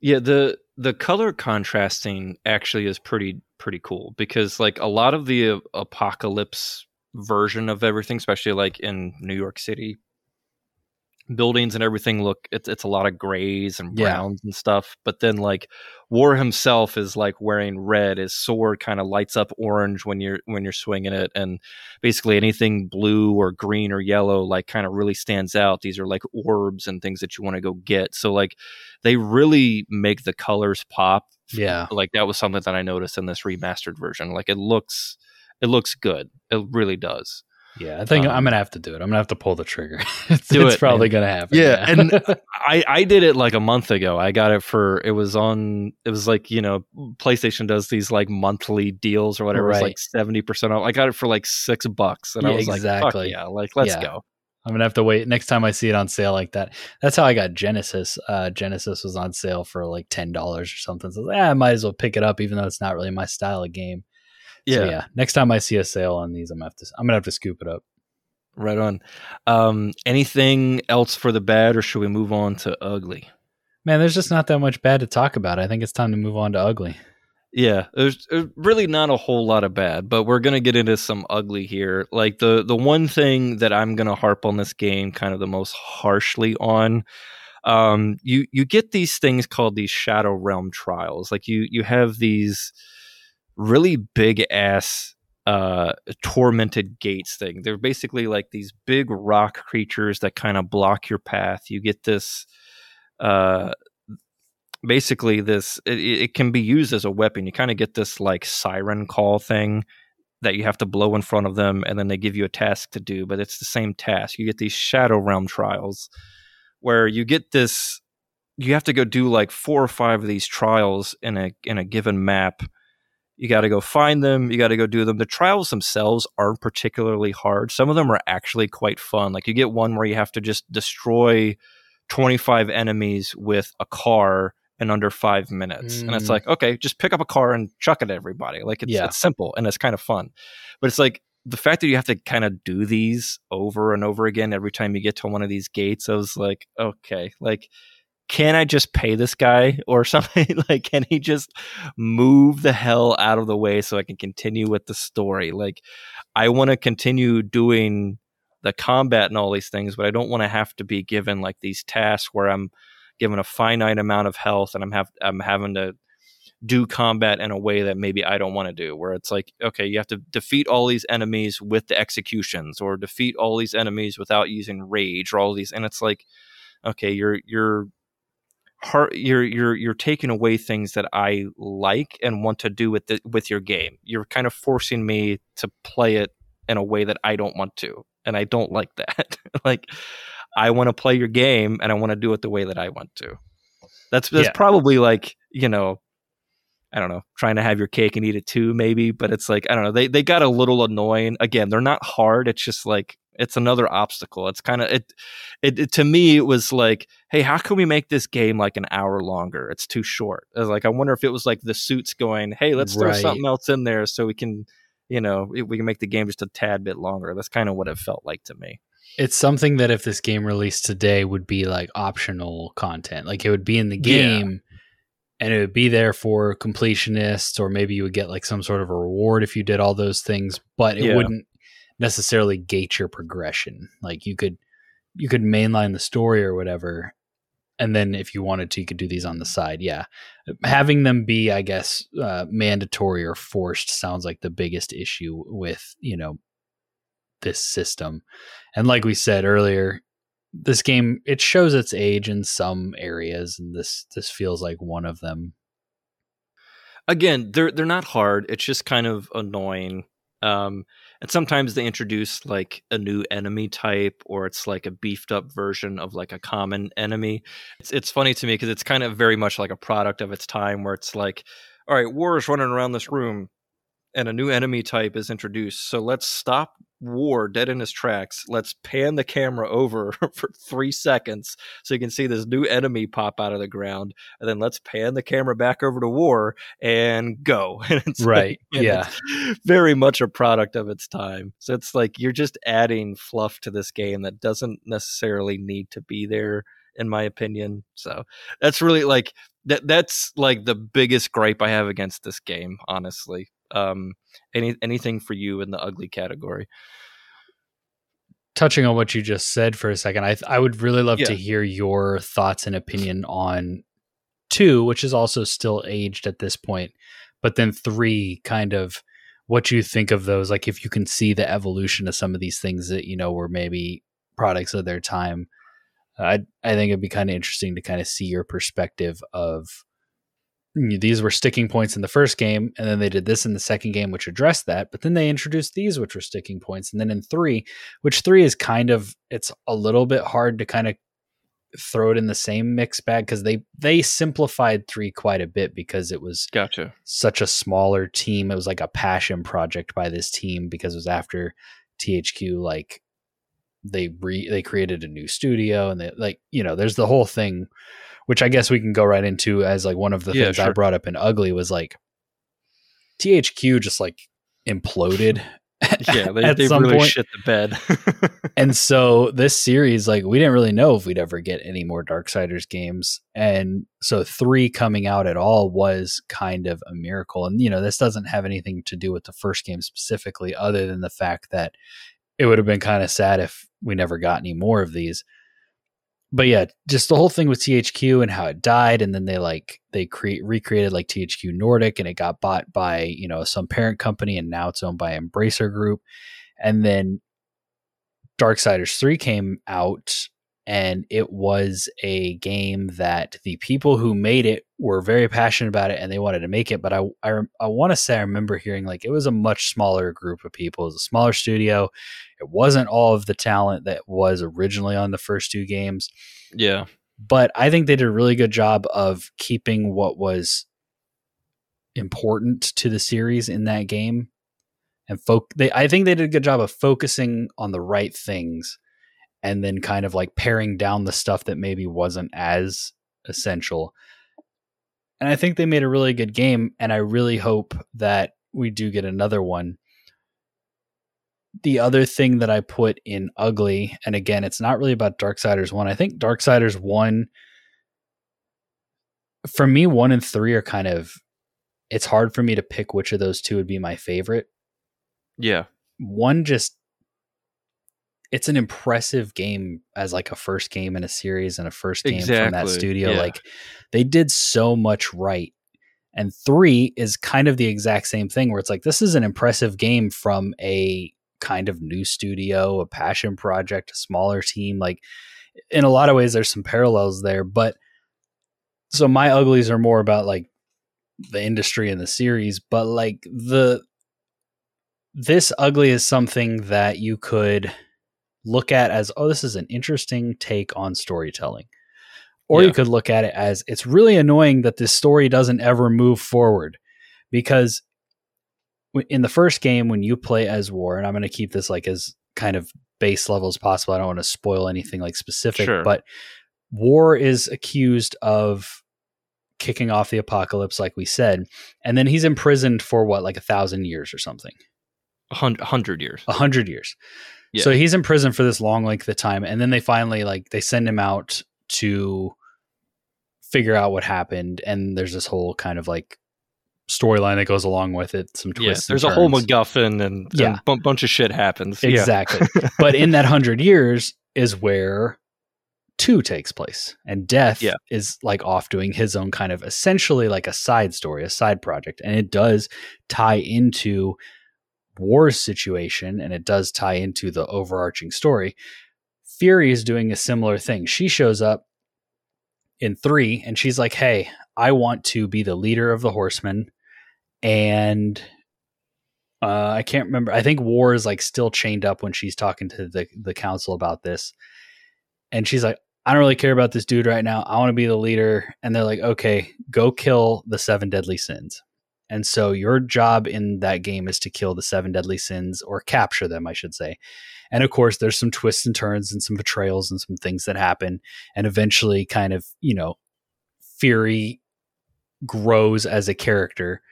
Yeah, the the color contrasting actually is pretty pretty cool because like a lot of the uh, apocalypse version of everything, especially like in New York City, buildings and everything look it's it's a lot of grays and Yeah. browns and stuff. But then like War himself is like wearing red. His sword kind of lights up orange when you're when you're swinging it, and basically anything blue or green or yellow like kind of really stands out. These are like orbs and things that you want to go get. So like they really make the colors pop. yeah. Like that was something that I noticed in this remastered version. Like it looks it looks good. It really does. Yeah. I think Um, I'm gonna have to do it. I'm gonna have to pull the trigger. it's Do it's it, probably man. gonna happen. Yeah, and I I did it like a month ago. I got it for it was on it was like, you know, PlayStation does these like monthly deals or whatever. Right. like 70% off. I got it for like 6 bucks and I Yeah, was like, fuck yeah, like let's Yeah. go. I'm gonna have to wait next time I see it on sale like that. That's how I got Genesis. Uh, Genesis was on sale for like ten dollars or something. So I, was like, "Ah, I might as well pick it up, even though it's not really my style of game. So, Yeah. yeah. Next time I see a sale on these, I'm gonna have to. I'm gonna have to scoop it up. Right on. Um anything else for the bad or should we move on to ugly? Man, there's just not that much bad to talk about. I think it's time to move on to ugly. Yeah, there's, there's really not a whole lot of bad, but we're gonna get into some ugly here. Like the the one thing that I'm gonna harp on this game, kind of the most harshly on, um, you you get these things called these Shadow Realm trials. Like you you have these really big ass uh tormented gates thing. They're basically like these big rock creatures that kind of block your path. You get this uh basically this it, it can be used as a weapon. You kind of get this like siren call thing that you have to blow in front of them, and then they give you a task to do. But it's the same task. You get these Shadow Realm trials where you get this. You have to go do like four or five of these trials in a in a given map. You got to go find them. You got to go do them. The trials themselves aren't particularly hard. Some of them are actually quite fun. Like you get one where you have to just destroy 25 enemies with a car in under five minutes. And it's Mm. like, okay, just pick up a car and chuck it at everybody. Like it's, Yeah. it's simple and it's kind of fun. But it's like the fact that you have to kind of do these over and over again every time you get to one of these gates, I was like, okay, like, can I just pay this guy or something? like, can he just move the hell out of the way so I can continue with the story? Like, I want to continue doing the combat and all these things, but I don't want to have to be given like these tasks where I'm given a finite amount of health and I'm have I'm having to do combat in a way that maybe I don't want to do. Where it's like, okay, you have to defeat all these enemies with the executions, or defeat all these enemies without using rage, or all these, and it's like, okay, you're you're heart you're you're you're taking away things that I like and want to do with the, with your game. You're kind of forcing me to play it in a way that I don't want to, and I don't like that. like I want to play your game and I want to do it the way that I want to. That's that's Yeah. probably like, you know, I don't know, trying to have your cake and eat it too, maybe. But it's like, I don't know, they they got a little annoying. Again, they're not hard. It's just like it's another obstacle. It's kind of it, it it to me it was like, hey, how can we make this game like an hour longer? It's too short. I was like, I wonder if it was like the suits going, hey, let's throw Right. something else in there so we can, you know, we can make the game just a tad bit longer. That's kind of what it felt like to me. It's something that if this game released today would be like optional content. Like it would be in the Yeah. game and it would be there for completionists or maybe you would get like some sort of a reward if you did all those things, but it Yeah. wouldn't necessarily gate your progression. Like you could you could mainline the story or whatever and then if you wanted to you could do these on the side. Yeah. Having them be I guess uh, mandatory or forced sounds like the biggest issue with, you know, this system. And like we said earlier, this game it shows its age in some areas, and this this feels like one of them. again they're they're not hard it's just kind of annoying um and sometimes they introduce like a new enemy type or it's like a beefed up version of like a common enemy. It's it's funny to me because it's kind of very much like a product of its time where it's like all right war is running around this room and a new enemy type is introduced so let's stop war dead in his tracks let's pan the camera over for three seconds so you can see this new enemy pop out of the ground and then let's pan the camera back over to war and go. And it's Right, like- yeah. it's very much a product of its time. So it's like you're just adding fluff to this game that doesn't necessarily need to be there, in my opinion. So that's really like that. That's like the biggest gripe I have against this game, honestly. Um, any anything for you in the ugly category? Touching on what you just said for a second, I I would really love to hear your thoughts and opinion on two, which is also still aged at this point, but then three, kind of what you think of those. Like if you can see the evolution of some of these things that you know were maybe products of their time. I I think it'd be kind of interesting to kind of see your perspective of these were sticking points in the first game, and then they did this in the second game, which addressed that. But then they introduced these, which were sticking points, and then in three, which three is kind of it's a little bit hard to kind of throw it in the same mix bag because they they simplified three quite a bit because it was Gotcha. such a smaller team. It was like a passion project by this team because it was after THQ like they re they created a new studio and they like you know there's the whole thing which I guess we can go right into as like one of the Yeah, things I brought up in ugly was like THQ just like imploded Yeah, they, they really point. shit the bed. and so this series, like, we didn't really know if we'd ever get any more Darksiders games. And so three coming out at all was kind of a miracle. And, you know, this doesn't have anything to do with the first game specifically, other than the fact that it would have been kind of sad if we never got any more of these. But yeah, just the whole thing with THQ and how it died, and then they like they create recreated like THQ Nordic, and it got bought by you know some parent company, and now it's owned by Embracer Group, and then Darksiders 3 came out and it was a game that the people who made it were very passionate about it and they wanted to make it but i i, I want to say i remember hearing like it was a much smaller group of people. It was a smaller studio. It wasn't all of the talent that was originally on the first two games. Yeah. but i think they did a really good job of keeping what was important to the series in that game and folk they i think they did a good job of focusing on the right things and then kind of like paring down the stuff that maybe wasn't as essential. And i think they made a really good game and i really hope that we do get another one. The other thing that i put in ugly and again it's not really about darksiders 1 i think darksiders 1 for me 1 and 3 are kind of it's hard for me to pick which of those two would be my favorite. Yeah. one just it's an impressive game as like a first game in a series and a first game from that studio yeah. like they did so much right and 3 is kind of the exact same thing where it's like this is an impressive game from a kind of new studio a passion project a smaller team like in a lot of ways there's some parallels there but so my uglies are more about like the industry and the series but like the this ugly is something that you could look at as oh this is an interesting take on storytelling or you could look at it as it's really annoying that this story doesn't ever move forward because in the first game when you play as war and i'm going to keep this like as kind of base level as possible i don't want to spoil anything like specific Sure. but war is accused of kicking off the apocalypse like we said and then he's imprisoned for what like a thousand years or something a hundred years. a hundred years. Yeah. So he's in prison for this long length of time, and then they finally like they send him out to figure out what happened, and there's this whole kind of like storyline that goes along with it. Some Yeah. twists. and There's a whole. MacGuffin and, Yeah. and bu- bunch of shit happens. Yeah. exactly. but in that hundred years is where two takes place, and death Yeah. is like off doing his own kind of essentially like a side story, a side project, and it does tie into war's situation and it does tie into the overarching story. Fury is doing a similar thing. She shows up in three and she's like, Hey, I want to be the leader of the horsemen. And uh, I can't remember. I think War is like still chained up when she's talking to the, the council about this. And she's like, I don't really care about this dude right now. I want to be the leader. And they're like, okay, go kill the seven deadly sins. And so your job in that game is to kill the seven deadly sins or capture them, I should say. And of course, there's some twists and turns and some betrayals and some things that happen. And eventually, kind of, you know, Fury grows as a character.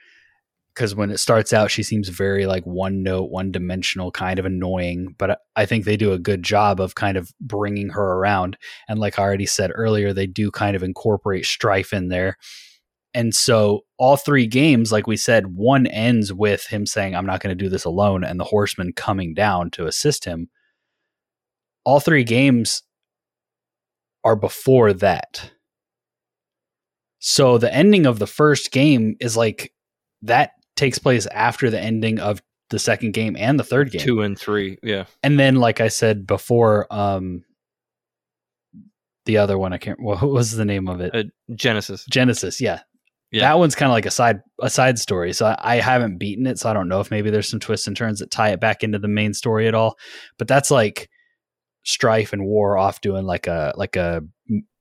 Because when it starts out, she seems very like one note, one dimensional, kind of annoying. But I- think they do a good job of kind of bringing her around. And like I already said earlier, they do kind of incorporate strife in there. And so all three games, like we said, one ends with him saying, I'm not going to do this alone, and the horseman coming down to assist him. All three games are before that. So the ending of the first game is like that takes place after the ending of the second game and the third game. Two and three. Yeah. And then, like I said before, um, the other one I can't. What was the name of it? Uh, Genesis. Genesis. Yeah, Yeah. that one's kind of like a side a side story. So I, I haven't beaten it, so I don't know if maybe there's some twists and turns that tie it back into the main story at all. But that's like strife and war off doing like a like a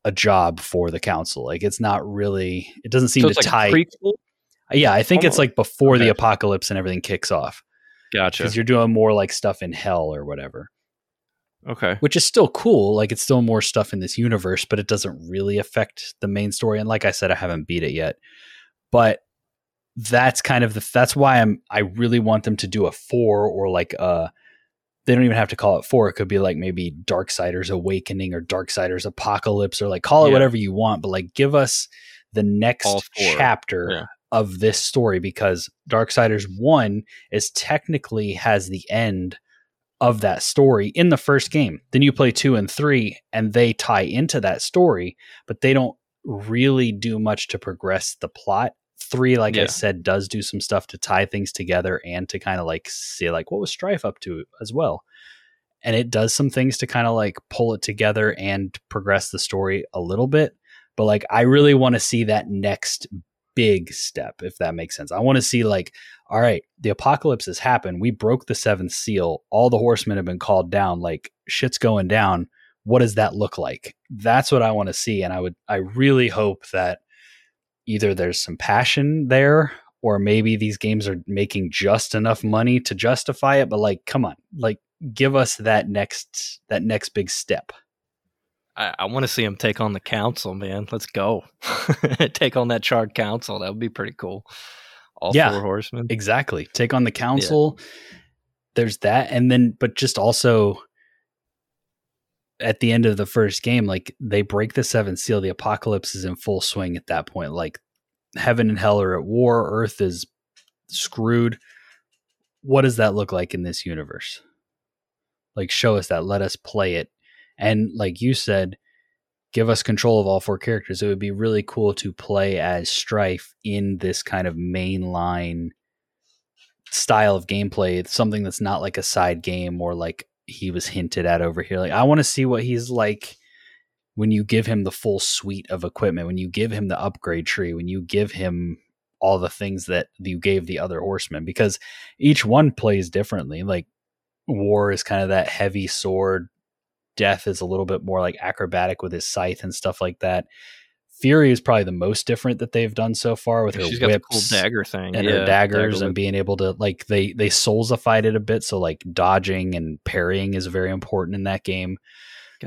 a job for the council. Like it's not really. It doesn't seem So to like tie. prequel. yeah, I think it's like before the apocalypse and everything kicks off Gotcha. because you're doing more like stuff in hell or whatever. Okay. which is still cool. Like it's still more stuff in this universe, but it doesn't really affect the main story. And like I said, I haven't beat it yet, but that's kind of the that's why I'm I really want them to do a four or like uh they don't even have to call it four. It could be like maybe Darksiders Awakening or Darksiders Apocalypse or like call it Yeah. whatever you want, but like give us the next chapter Yeah. of this story because Darksiders 1 is technically has the end of that story in the first game. Then you play 2 and 3 and they tie into that story, but they don't really do much to progress the plot. 3 like I said does do some stuff to tie things together and to kind of like see like what was Strife up to as well. and it does some things to kind of like pull it together and progress the story a little bit. But like, I really want to see that next big step, if that makes sense. I want to see like, all right, the apocalypse has happened. We broke the seventh seal. All the horsemen have been called down. Like shit's going down. What does that look like? That's what I want to see. And I would, I really hope that either there's some passion there or maybe these games are making just enough money to justify it. But like, come on, like give us that next, that next big step. I, I want to see him take on the council, man. Let's go. take on that charred council. That would be pretty cool. All Yeah. four horsemen. Exactly. Take on the council. There's that. And then, but just also at the end of the first game, like they break the seventh seal. The apocalypse is in full swing at that point. Like heaven and hell are at war. Earth is screwed. What does that look like in this universe? Like, show us that. Let us play it. And like you said, give us control of all four characters. It would be really cool to play as Strife in this kind of mainline style of gameplay. It's something that's not like a side game or like he was hinted at over here. Like I want to see what he's like when you give him the full suite of equipment, when you give him the upgrade tree, when you give him all the things that you gave the other horsemen because each one plays differently. Like war is kind of that heavy sword. Death is a little bit more like acrobatic with his scythe and stuff like that. Fury is probably the most different that they've done so far with her She's got the cool dagger thing. and yeah, her daggers dagger and being able to like they they soulsified it a bit so like dodging and parrying is very important in that game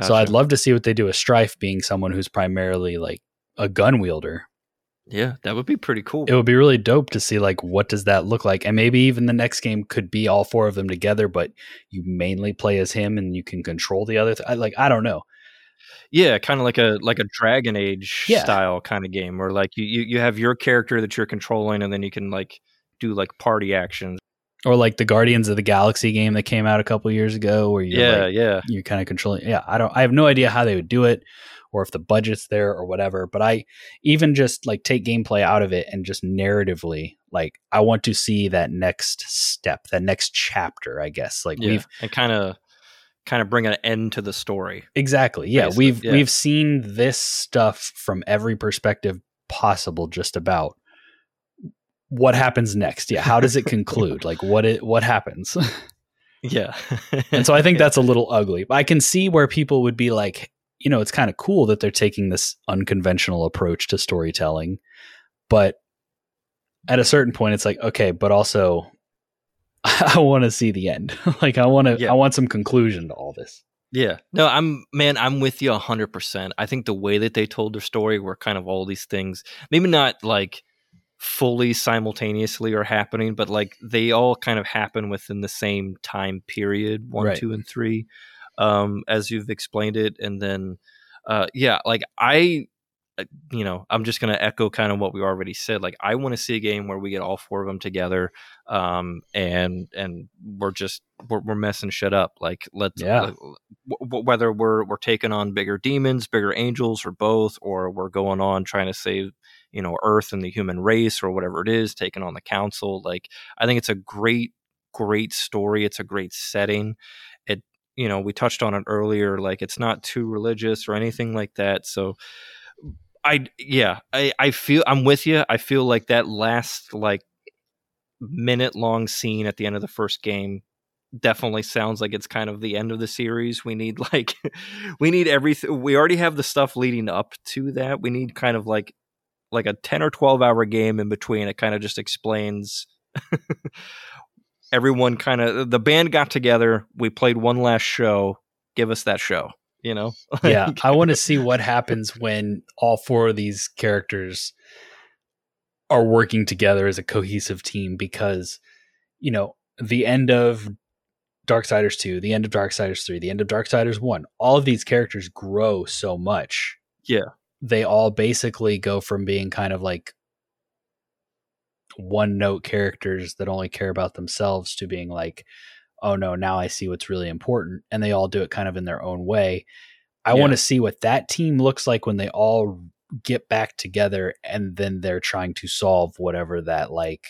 so i'd love to see what they do with strife being someone who's primarily like a gun wielder Yeah, that would be pretty cool. it would be really dope to see like what does that look like and maybe even the next game could be all four of them together but you mainly play as him and you can control the other th- I, like i don't know Yeah, kind of like a like a Dragon Age Yeah. style kind of game where like you, you you have your character that you're controlling, and then you can like do like party actions. or like the guardians of the galaxy game that came out a couple years ago where you're yeah, like, yeah, you're kind of controlling yeah i don't i have no idea how they would do it or if the budget's there or whatever but i even just like take gameplay out of it and just narratively like i want to see that next step that next chapter i guess like yeah. we've and kind of kind of bring an end to the story. exactly yeah Basically, we've yeah. we've seen this stuff from every perspective possible just about what happens next yeah how does it conclude like what it what happens Yeah, And so I think that's a little ugly. I can see where people would be like, you know, it's kind of cool that they're taking this unconventional approach to storytelling. But at a certain point, it's like, okay, but also I want to see the end. like I want to, Yeah. I want some conclusion to all this. Yeah. No, I'm man, I'm with you 100%. I think the way that they told their story were kind of all these things, maybe not like fully simultaneously are happening, but like they all kind of happen within the same time period, 1, Right. 2 and 3. Um as you've explained it and then uh yeah, like I uh, you know, I'm just going to echo kind of what we already said. Like I want to see a game where we get all four of them together um and and we're just we're, we're messing shit up like let's Yeah. like, w- whether we're we're taking on bigger demons, bigger angels, or both, or we're going on trying to save you know Earth and the human race, or whatever it is, taking on the council. Like I think it's a great, great story. It's a great setting. You know we touched on it earlier. Like it's not too religious or anything like that. So I yeah I I feel I'm with you. I feel like that last like minute long scene at the end of the first game definitely sounds like it's kind of the end of the series. We need like we need everything. We already have the stuff leading up to that. We need kind of like like a 10 or 12 hour game in between. It kind of just explains everyone kind of the band got together, we played one last show. Give us that show, you know? Yeah. I want to see what happens when all four of these characters are working together as a cohesive team because, you know, the end of Darksiders 2, the end of Darksiders 3, the end of Darksiders 1, all of these characters grow so much. Yeah. They all basically go from being kind of like one note characters that only care about themselves to being like, oh no, now I see what's really important. And they all do it kind of in their own way. I Yeah. want to see what that team looks like when they all get back together and then they're trying to solve whatever that like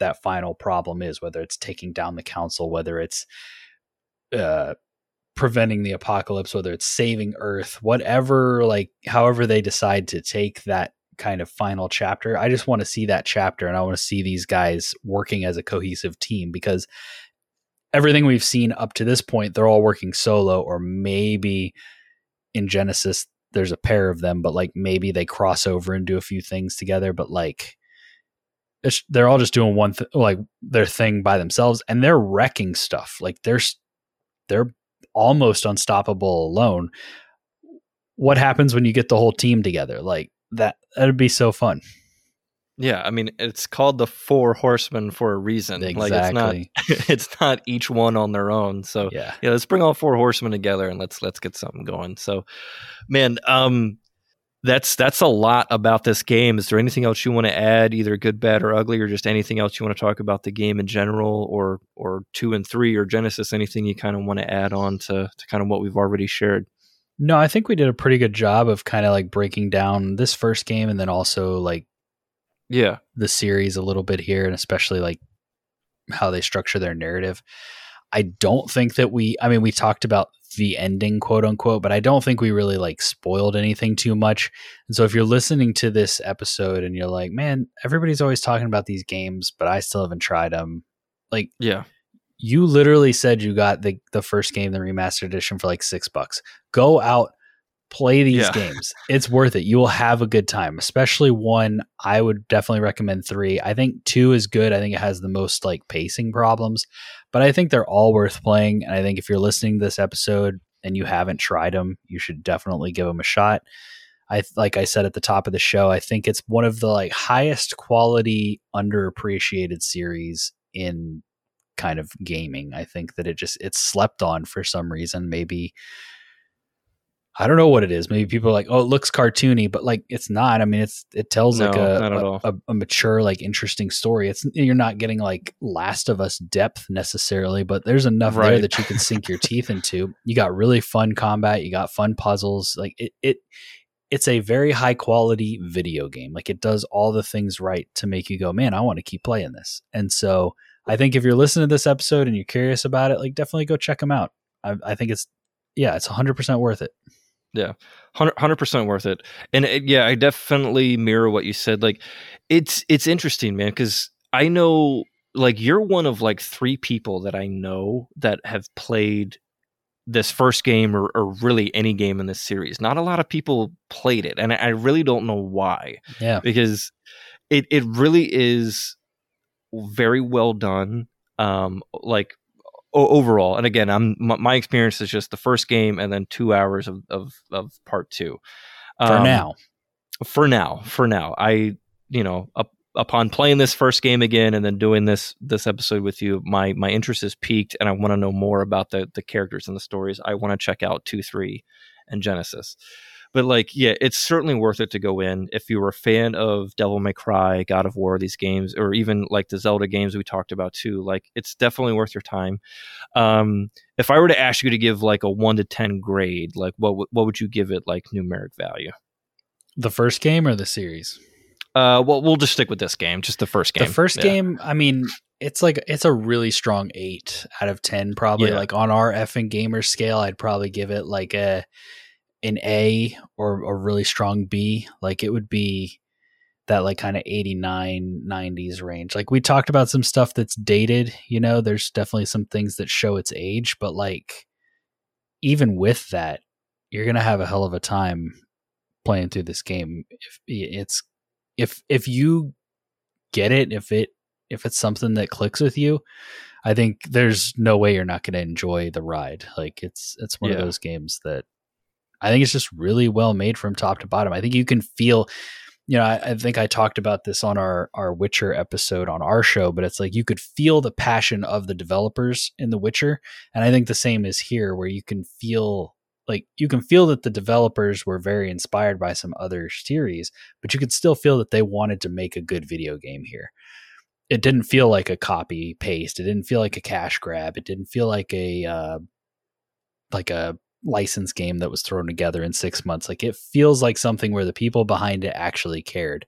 that final problem is whether it's taking down the council whether it's uh preventing the apocalypse, whether it's saving Earth, whatever, like however they decide to take that kind of final chapter. I just want to see that chapter and I want to see these guys working as a cohesive team because everything we've seen up to this point, they're all working solo, or maybe in Genesis, there's a pair of them, but like maybe they cross over and do a few things together, but like they're all just doing one th- like their thing by themselves and they're wrecking stuff. Like they're they're almost unstoppable alone. What happens when you get the whole team together? Like that that'd be so fun. Yeah, I mean, it's called the Four Horsemen for a reason. Like it's not, Exactly. it's not each one on their own. So Yeah. yeah, let's bring all four horsemen together and let's let's get something going. So, man, um, that's that's a lot about this game. Is there anything else you want to add, either good, bad, or ugly, or just anything else you want to talk about the game in general, or or two and three, or Genesis? Anything you kind of want to add on to to kind of what we've already shared? No, I think we did a pretty good job of kind of like breaking down this first game and then also like Yeah, the series a little bit here and especially like how they structure their narrative. I don't think that we I mean we talked about the ending quote unquote, but I don't think we really like spoiled anything too much. And so if you're listening to this episode and you're like, "Man, everybody's always talking about these games, but I still haven't tried them." Like yeah, you literally said you got the the first game, the remastered edition for like 6 bucks. Go out play these Yeah. games. It's worth it. You will have a good time, especially one. I would definitely recommend three. I think two is good. I think it has the most like pacing problems, but I think they're all worth playing. And I think if you're listening to this episode and you haven't tried them, you should definitely give them a shot. I like I said at the top of the show, I think it's one of the like highest quality underappreciated series in kind of gaming. I think that it just it's slept on for some reason. Maybe I don't know what it is. Maybe people are like, "Oh, it looks cartoony," but like it's not. I mean, it's it tells like No, a a, a, a mature, like interesting story. It's you're not getting like Last of Us depth necessarily, but there's enough there that you can sink your teeth into. You got really fun combat. You got fun puzzles. Like it it it's a very high quality video game. Like it does all the things right to make you go, man, I want to keep playing this. And so I think if you're listening to this episode and you're curious about it, like definitely go check them out. I, I think it's yeah, it's 100 percent worth it. Yeah, hundred percent worth it. And it, yeah, I definitely mirror what you said. Like, it's it's interesting, man, because I know like you're one of like three people that I know that have played this first game or, or really any game in this series. Not a lot of people played it, and I, I really don't know why Yeah, because it it really is very well done. Um, like o- overall, and again, I'm my, my experience is just the first game and then two hours of of, of part two. for Um, now. for now, for now, I you know up, upon playing this first game again and then doing this this episode with you, my my interest is piqued, and I want to know more about the the characters and the stories. I want to check out two, three, and Genesis. But like, yeah, it's certainly worth it to go in if you were a fan of Devil May Cry, God of War, these games, or even like the Zelda games we talked about too. Like, it's definitely worth your time. Um, if I were to ask you to give like a one to ten grade, like what w- what would you give it like numeric value? The first game or the series? Uh, well, we'll just stick with this game, just the first game. The first Yeah. game, I mean, it's like it's a really strong eight out of ten, probably. Yeah. Like on our effing gamer scale, I'd probably give it like a an A or a really strong B. Like it would be that like kind of 89 90s range. Like we talked about some stuff that's dated, you know, there's definitely some things that show its age, but like even with that, you're going to have a hell of a time playing through this game if it's if if you get it, if it if it's something that clicks with you, I think there's no way you're not going to enjoy the ride. Like it's it's one of those games that I think it's just really well made from top to bottom. I think you can feel, you know, I, I think I talked about this on our our Witcher episode on our show, but it's like you could feel the passion of the developers in The Witcher, and I think the same is here, where you can feel like you can feel that the developers were very inspired by some other series, but you could still feel that they wanted to make a good video game here. It didn't feel like a copy paste. It didn't feel like a cash grab. It didn't feel like a uh, like a license game that was thrown together in six months. Like it feels like something where the people behind it actually cared.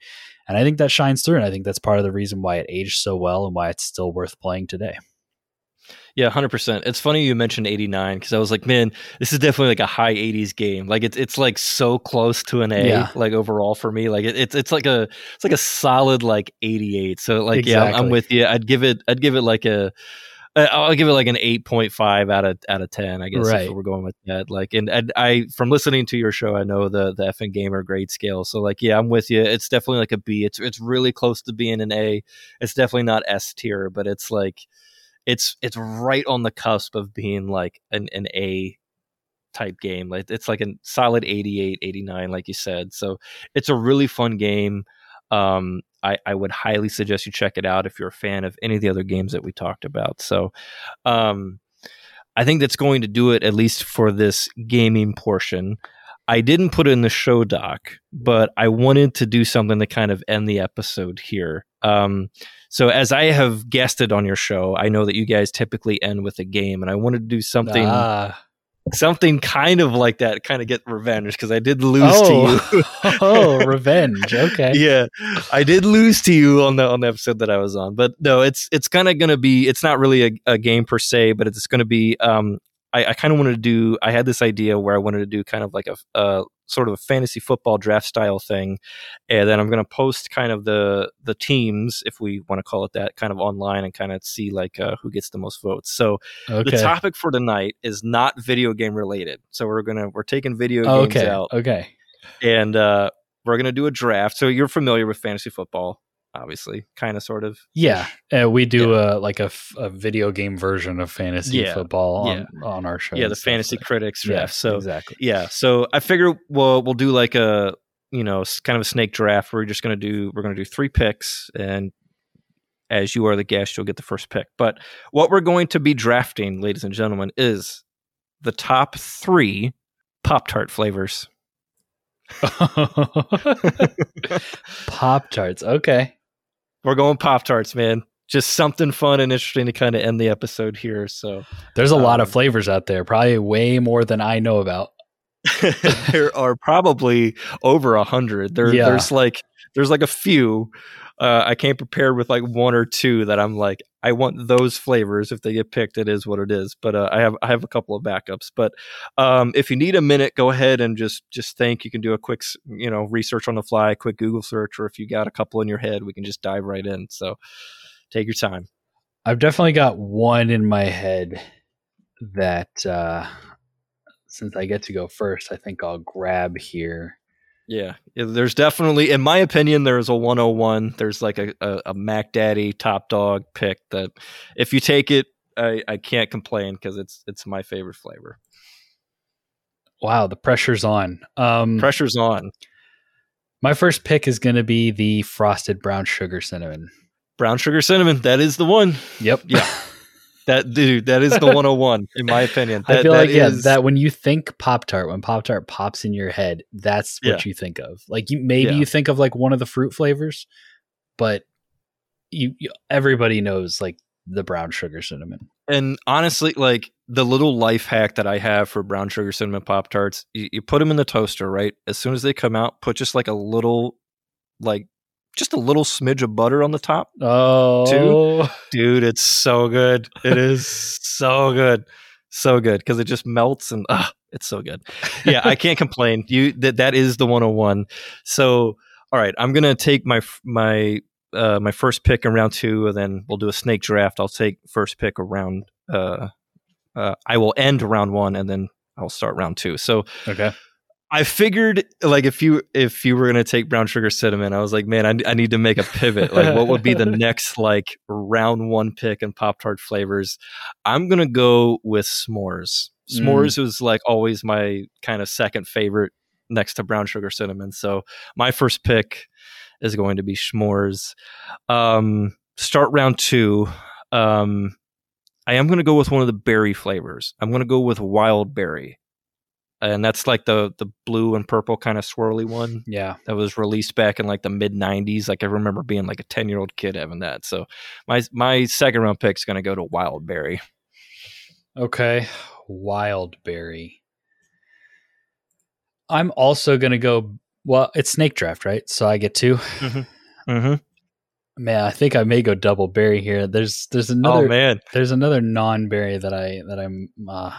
And I think that shines through. And I think that's part of the reason why it aged so well and why it's still worth playing today. Yeah, hundred percent. It's funny you mentioned eighty nine because I was like, man, this is definitely like a high eighties game. Like it's it's like so close to an A, Yeah. like overall for me. Like it, it's it's like a it's like a solid like eighty eight. So like yeah, I'm- I'm with you. I'd give it I'd give it like a I'll give it like an eight point five out of out of ten. I guess Right. if we're going with that. Like and, and I from listening to your show, I know the the FN gamer grade scale. So like yeah, I'm with you. It's definitely like a B. It's it's really close to being an A. It's definitely not S tier, but it's like it's it's right on the cusp of being like an, an A type game. Like it's like a solid 88, 89, like you said. So it's a really fun game. Um, I, I would highly suggest you check it out if you're a fan of any of the other games that we talked about. So um, I think that's going to do it at least for this gaming portion. I didn't put it in the show doc, but I wanted to do something to kind of end the episode here. Um, so as I have guested on your show, I know that you guys typically end with a game, and I wanted to do something Ah. Something kind of like that, kind of get revenge because I did lose Oh. to you. oh, revenge. Okay. yeah, I did lose to you on the on the episode that I was on, but no, it's it's kind of going to be. It's not really a, a game per se, but it's going to be. Um, I, I kind of wanted to do. I had this idea where I wanted to do kind of like a, a sort of a fantasy football draft style thing, and then I'm going to post kind of the the teams, if we want to call it that, kind of online and kind of see like uh, who gets the most votes. So Okay. the topic for tonight is not video game related. So we're gonna we're taking video games okay. out Okay. and uh, we're gonna do a draft. So you're familiar with fantasy football, obviously, kind of, sort of. Yeah, uh, we do a like a, f- a video game version of fantasy Yeah, football on, on our show. Yeah, the fantasy critics Yeah, draft. so exactly. yeah, so I figure we'll we'll do like a you know kind of a snake draft. Where we're just gonna do we're gonna do three picks, and as you are the guest, you'll get the first pick. But what we're going to be drafting, ladies and gentlemen, is the top three Pop Tart flavors. Pop tarts. Okay. We're going Pop Tarts, man. Just something fun and interesting to kind of end the episode here. So There's a lot of Um, flavors out there, probably way more than I know about. there are probably over a hundred. There, Yeah. there's like there's like a few. Uh, I came prepared with like one or two that I'm like, I want those flavors. If they get picked, it is what it is. But uh, I have I have a couple of backups. But um, if you need a minute, go ahead and just just think. You can do a quick you know research on the fly, quick Google search, or if you got a couple in your head, we can just dive right in. So take your time. I've definitely got one in my head that uh since I get to go first, I think I'll grab here. Yeah, there's definitely, in my opinion, there's a 101. There's like a, a, a Mac Daddy top dog pick that if you take it, I, I can't complain because it's it's my favorite flavor. Wow, the pressure's on. Um Pressure's on. my first pick is going to be the frosted brown sugar cinnamon. Brown sugar cinnamon. That is the one. Yep. Yeah. That dude. That is the 101 in my opinion. I That- feel that like yeah, is- that when you think Pop Tart, when Pop Tart pops in your head, that's what Yeah. you think of. Like you maybe Yeah. you think of like one of the fruit flavors, but you, you everybody knows like the brown sugar cinnamon. And honestly, like the little life hack that I have for brown sugar cinnamon pop tarts, you, you put them in the toaster, right? As soon as they come out, put just like a little, like just a little smidge of butter on the top. Oh, Dude, it's so good. It is so good. So good because it just melts and ah, it's so good. Yeah, I can't complain. You that that is the 101. So, all right, I'm going to take my my uh my first pick in round 2 and then we'll do a snake draft. I'll take first pick around uh uh I will end round 1 and then I'll start round 2. So, okay. I figured like if you if you were gonna take brown sugar cinnamon, I was like, man, I, I need to make a pivot. Like, what would be the next like round one pick in Pop Tart flavors? I'm gonna go with s'mores. Mm. S'mores was like always my kind of second favorite next to brown sugar cinnamon. So my first pick is going to be s'mores. Um, start round two. Um, I am going to go with one of the berry flavors. I'm going to go with wild berry and that's like the the blue and purple kind of swirly one Yeah. that was released back in like the mid 90s like i remember being like a 10 year old kid having that so my my second round pick is going to go to wild berry Okay. Wild berry. I'm also going to go. Well, it's snake draft, right? So I get two. mm-hmm. Man, I think I may go double berry here. There's there's another oh man, there's another non berry that I that I'm uh,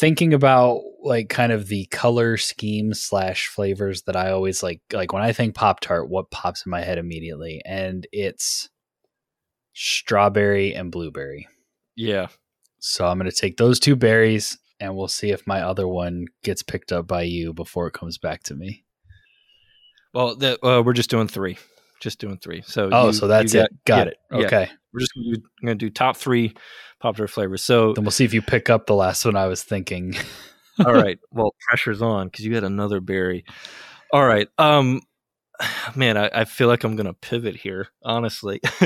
thinking about like kind of the color scheme slash flavors that I always like like when I think Pop Tart, what pops in my head immediately, and it's strawberry and blueberry. yeah. So I'm gonna take those two berries, and we'll see if my other one gets picked up by you before it comes back to me. Well, the, uh, we're just doing three, just doing three. So Oh, you- so that's it. Got yeah, it. yeah. Okay. We're just gonna do, gonna do top three pop tart flavors. So Then we'll see if you pick up the last one I was thinking. all right, well pressure's on because you had another berry. All right, um, man, I, I feel like I'm gonna pivot here. Honestly,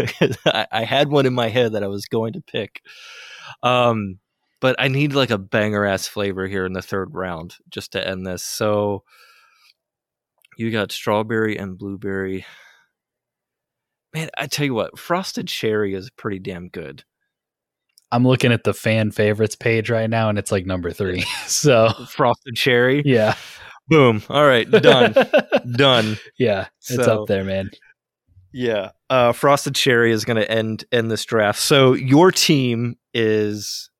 I, I had one in my head that I was going to pick, um, but I need like a banger ass flavor here in the third round just to end this. So you got strawberry and blueberry. Man, I tell you what, frosted cherry is pretty damn good. I'm looking at the fan favorites page right now, and it's like number three. so Frosted cherry, yeah, boom. All right, done, done. yeah, it's So- up there, man. Yeah, uh, frosted cherry is going to end end this draft. So your team is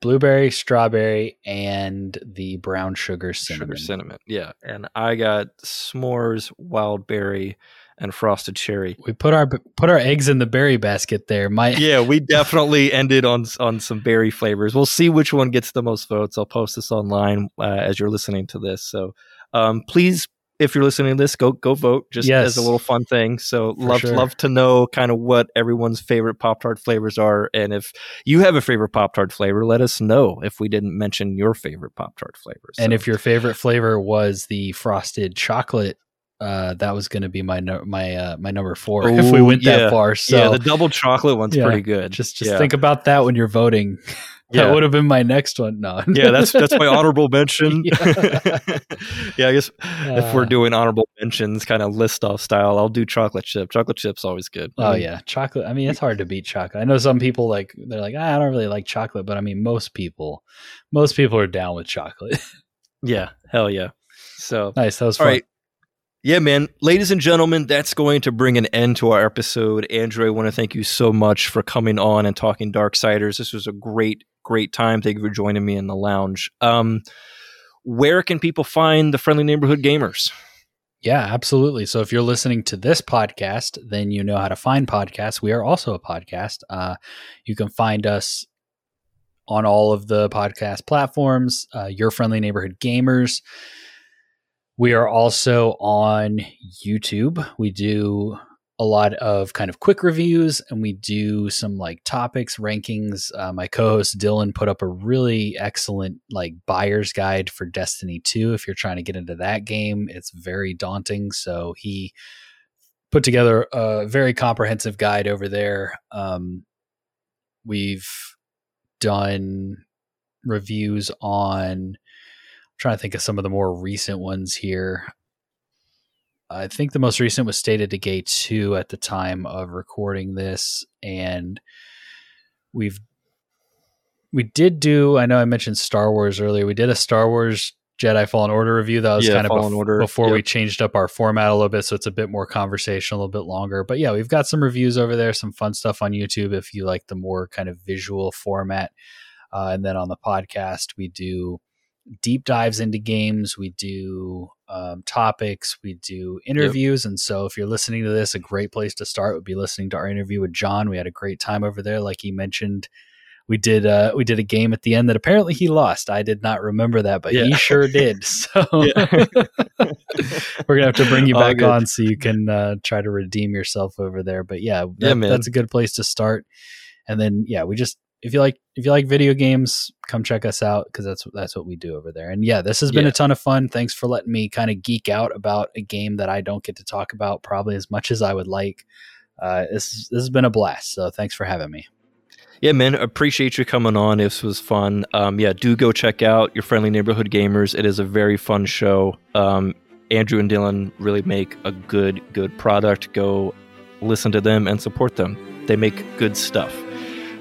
Blueberry, strawberry, and the brown sugar cinnamon. sugar cinnamon. Yeah, and I got s'mores, wild berry, and frosted cherry. We put our put our eggs in the berry basket there. My Yeah, we definitely ended on on some berry flavors. We'll see which one gets the most votes. I'll post this online uh, as you're listening to this. So um, please, if you're listening to this, go go vote just Yes. as a little fun thing. So For love sure. love to know kind of what everyone's favorite Pop Tart flavors are, and if you have a favorite Pop Tart flavor, let us know if we didn't mention your favorite Pop Tart flavors. and So- if your favorite flavor was the frosted chocolate, uh, that was going to be my no, my uh, my number four if we went yeah. that far. So yeah, the double chocolate one's Yeah, pretty good. just just yeah. think about that when you're voting. That would have been my next one. No, yeah, that's that's my honorable mention. Yeah. I guess if we're Uh, doing honorable mentions, kind of list off style, I'll do chocolate chip. Chocolate chip's always good. Oh I mean, yeah, chocolate. I mean, it's hard to beat chocolate. I know some people like they're like, ah, I don't really like chocolate, but I mean, most people, most people are down with chocolate. yeah, hell yeah. So nice, that was fun. right. Yeah, man. Ladies and gentlemen, that's going to bring an end to our episode. Andrew, I want to thank you so much for coming on and talking Darksiders. This was a great, great time. Thank you for joining me in the lounge. Um, where can people find the Friendly Neighborhood Gamers? Yeah, absolutely. So if you're listening to this podcast, then you know how to find podcasts. We are also a podcast. Uh, you can find us on all of the podcast platforms. Uh, Your friendly neighborhood gamers. We are also on YouTube. We do a lot of kind of quick reviews and we do some like topics rankings. Uh, my co-host dylan put up a really excellent like buyer's guide for destiny 2 if you're trying to get into that game it's very daunting. So he put together a very comprehensive guide over there. Um, we've done reviews on trying to think of some of the more recent ones here I think the most recent was State of Decay 2 at the time of recording this. And we've, we did do, I know I mentioned Star Wars earlier. We did a Star Wars Jedi Fallen Order review. That was Yeah, kind of bef- Order. before we changed up our format a little bit. So it's a bit more conversational, a little bit longer. But yeah, we've got some reviews over there, some fun stuff on YouTube if you like the more kind of visual format. Uh, and then on the podcast, we do deep dives into games. We do um, topics. We do interviews. And so, if you're listening to this, a great place to start would be listening to our interview with Jon. We had a great time over there, like he mentioned. We did uh, we did a game at the end that apparently he lost. I did not remember that, but he sure did. So we're gonna have to bring you back on so you can uh, try to redeem yourself over there. But yeah, Yeah, that- man. that's a good place to start. And then yeah, we just if you like if you like video games, come check us out because that's that's what we do over there. And yeah, this has been Yeah. a ton of fun. Thanks for letting me kind of geek out about a game that I don't get to talk about probably as much as I would like. Uh, this this has been a blast. So thanks for having me. Yeah, man, appreciate you coming on. This was fun. Um, yeah, do go check out your friendly neighborhood gamers. It is a very fun show. Um, Andrew and Dylan really make a good, good product. Go listen to them and support them. They make good stuff.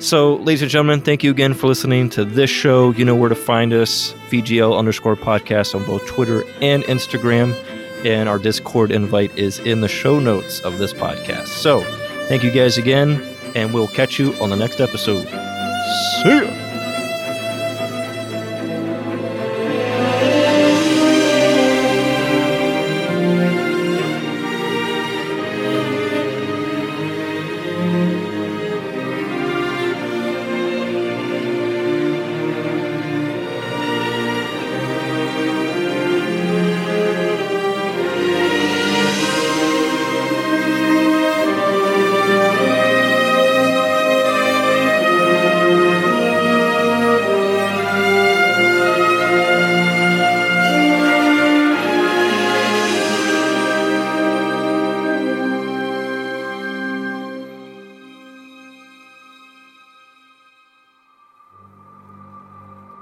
So, ladies and gentlemen, thank you again for listening to this show. You know where to find us, VGL underscore podcast on both Twitter and Instagram. and our Discord invite is in the show notes of this podcast. So, thank you guys again, and we'll catch you on the next episode. See ya!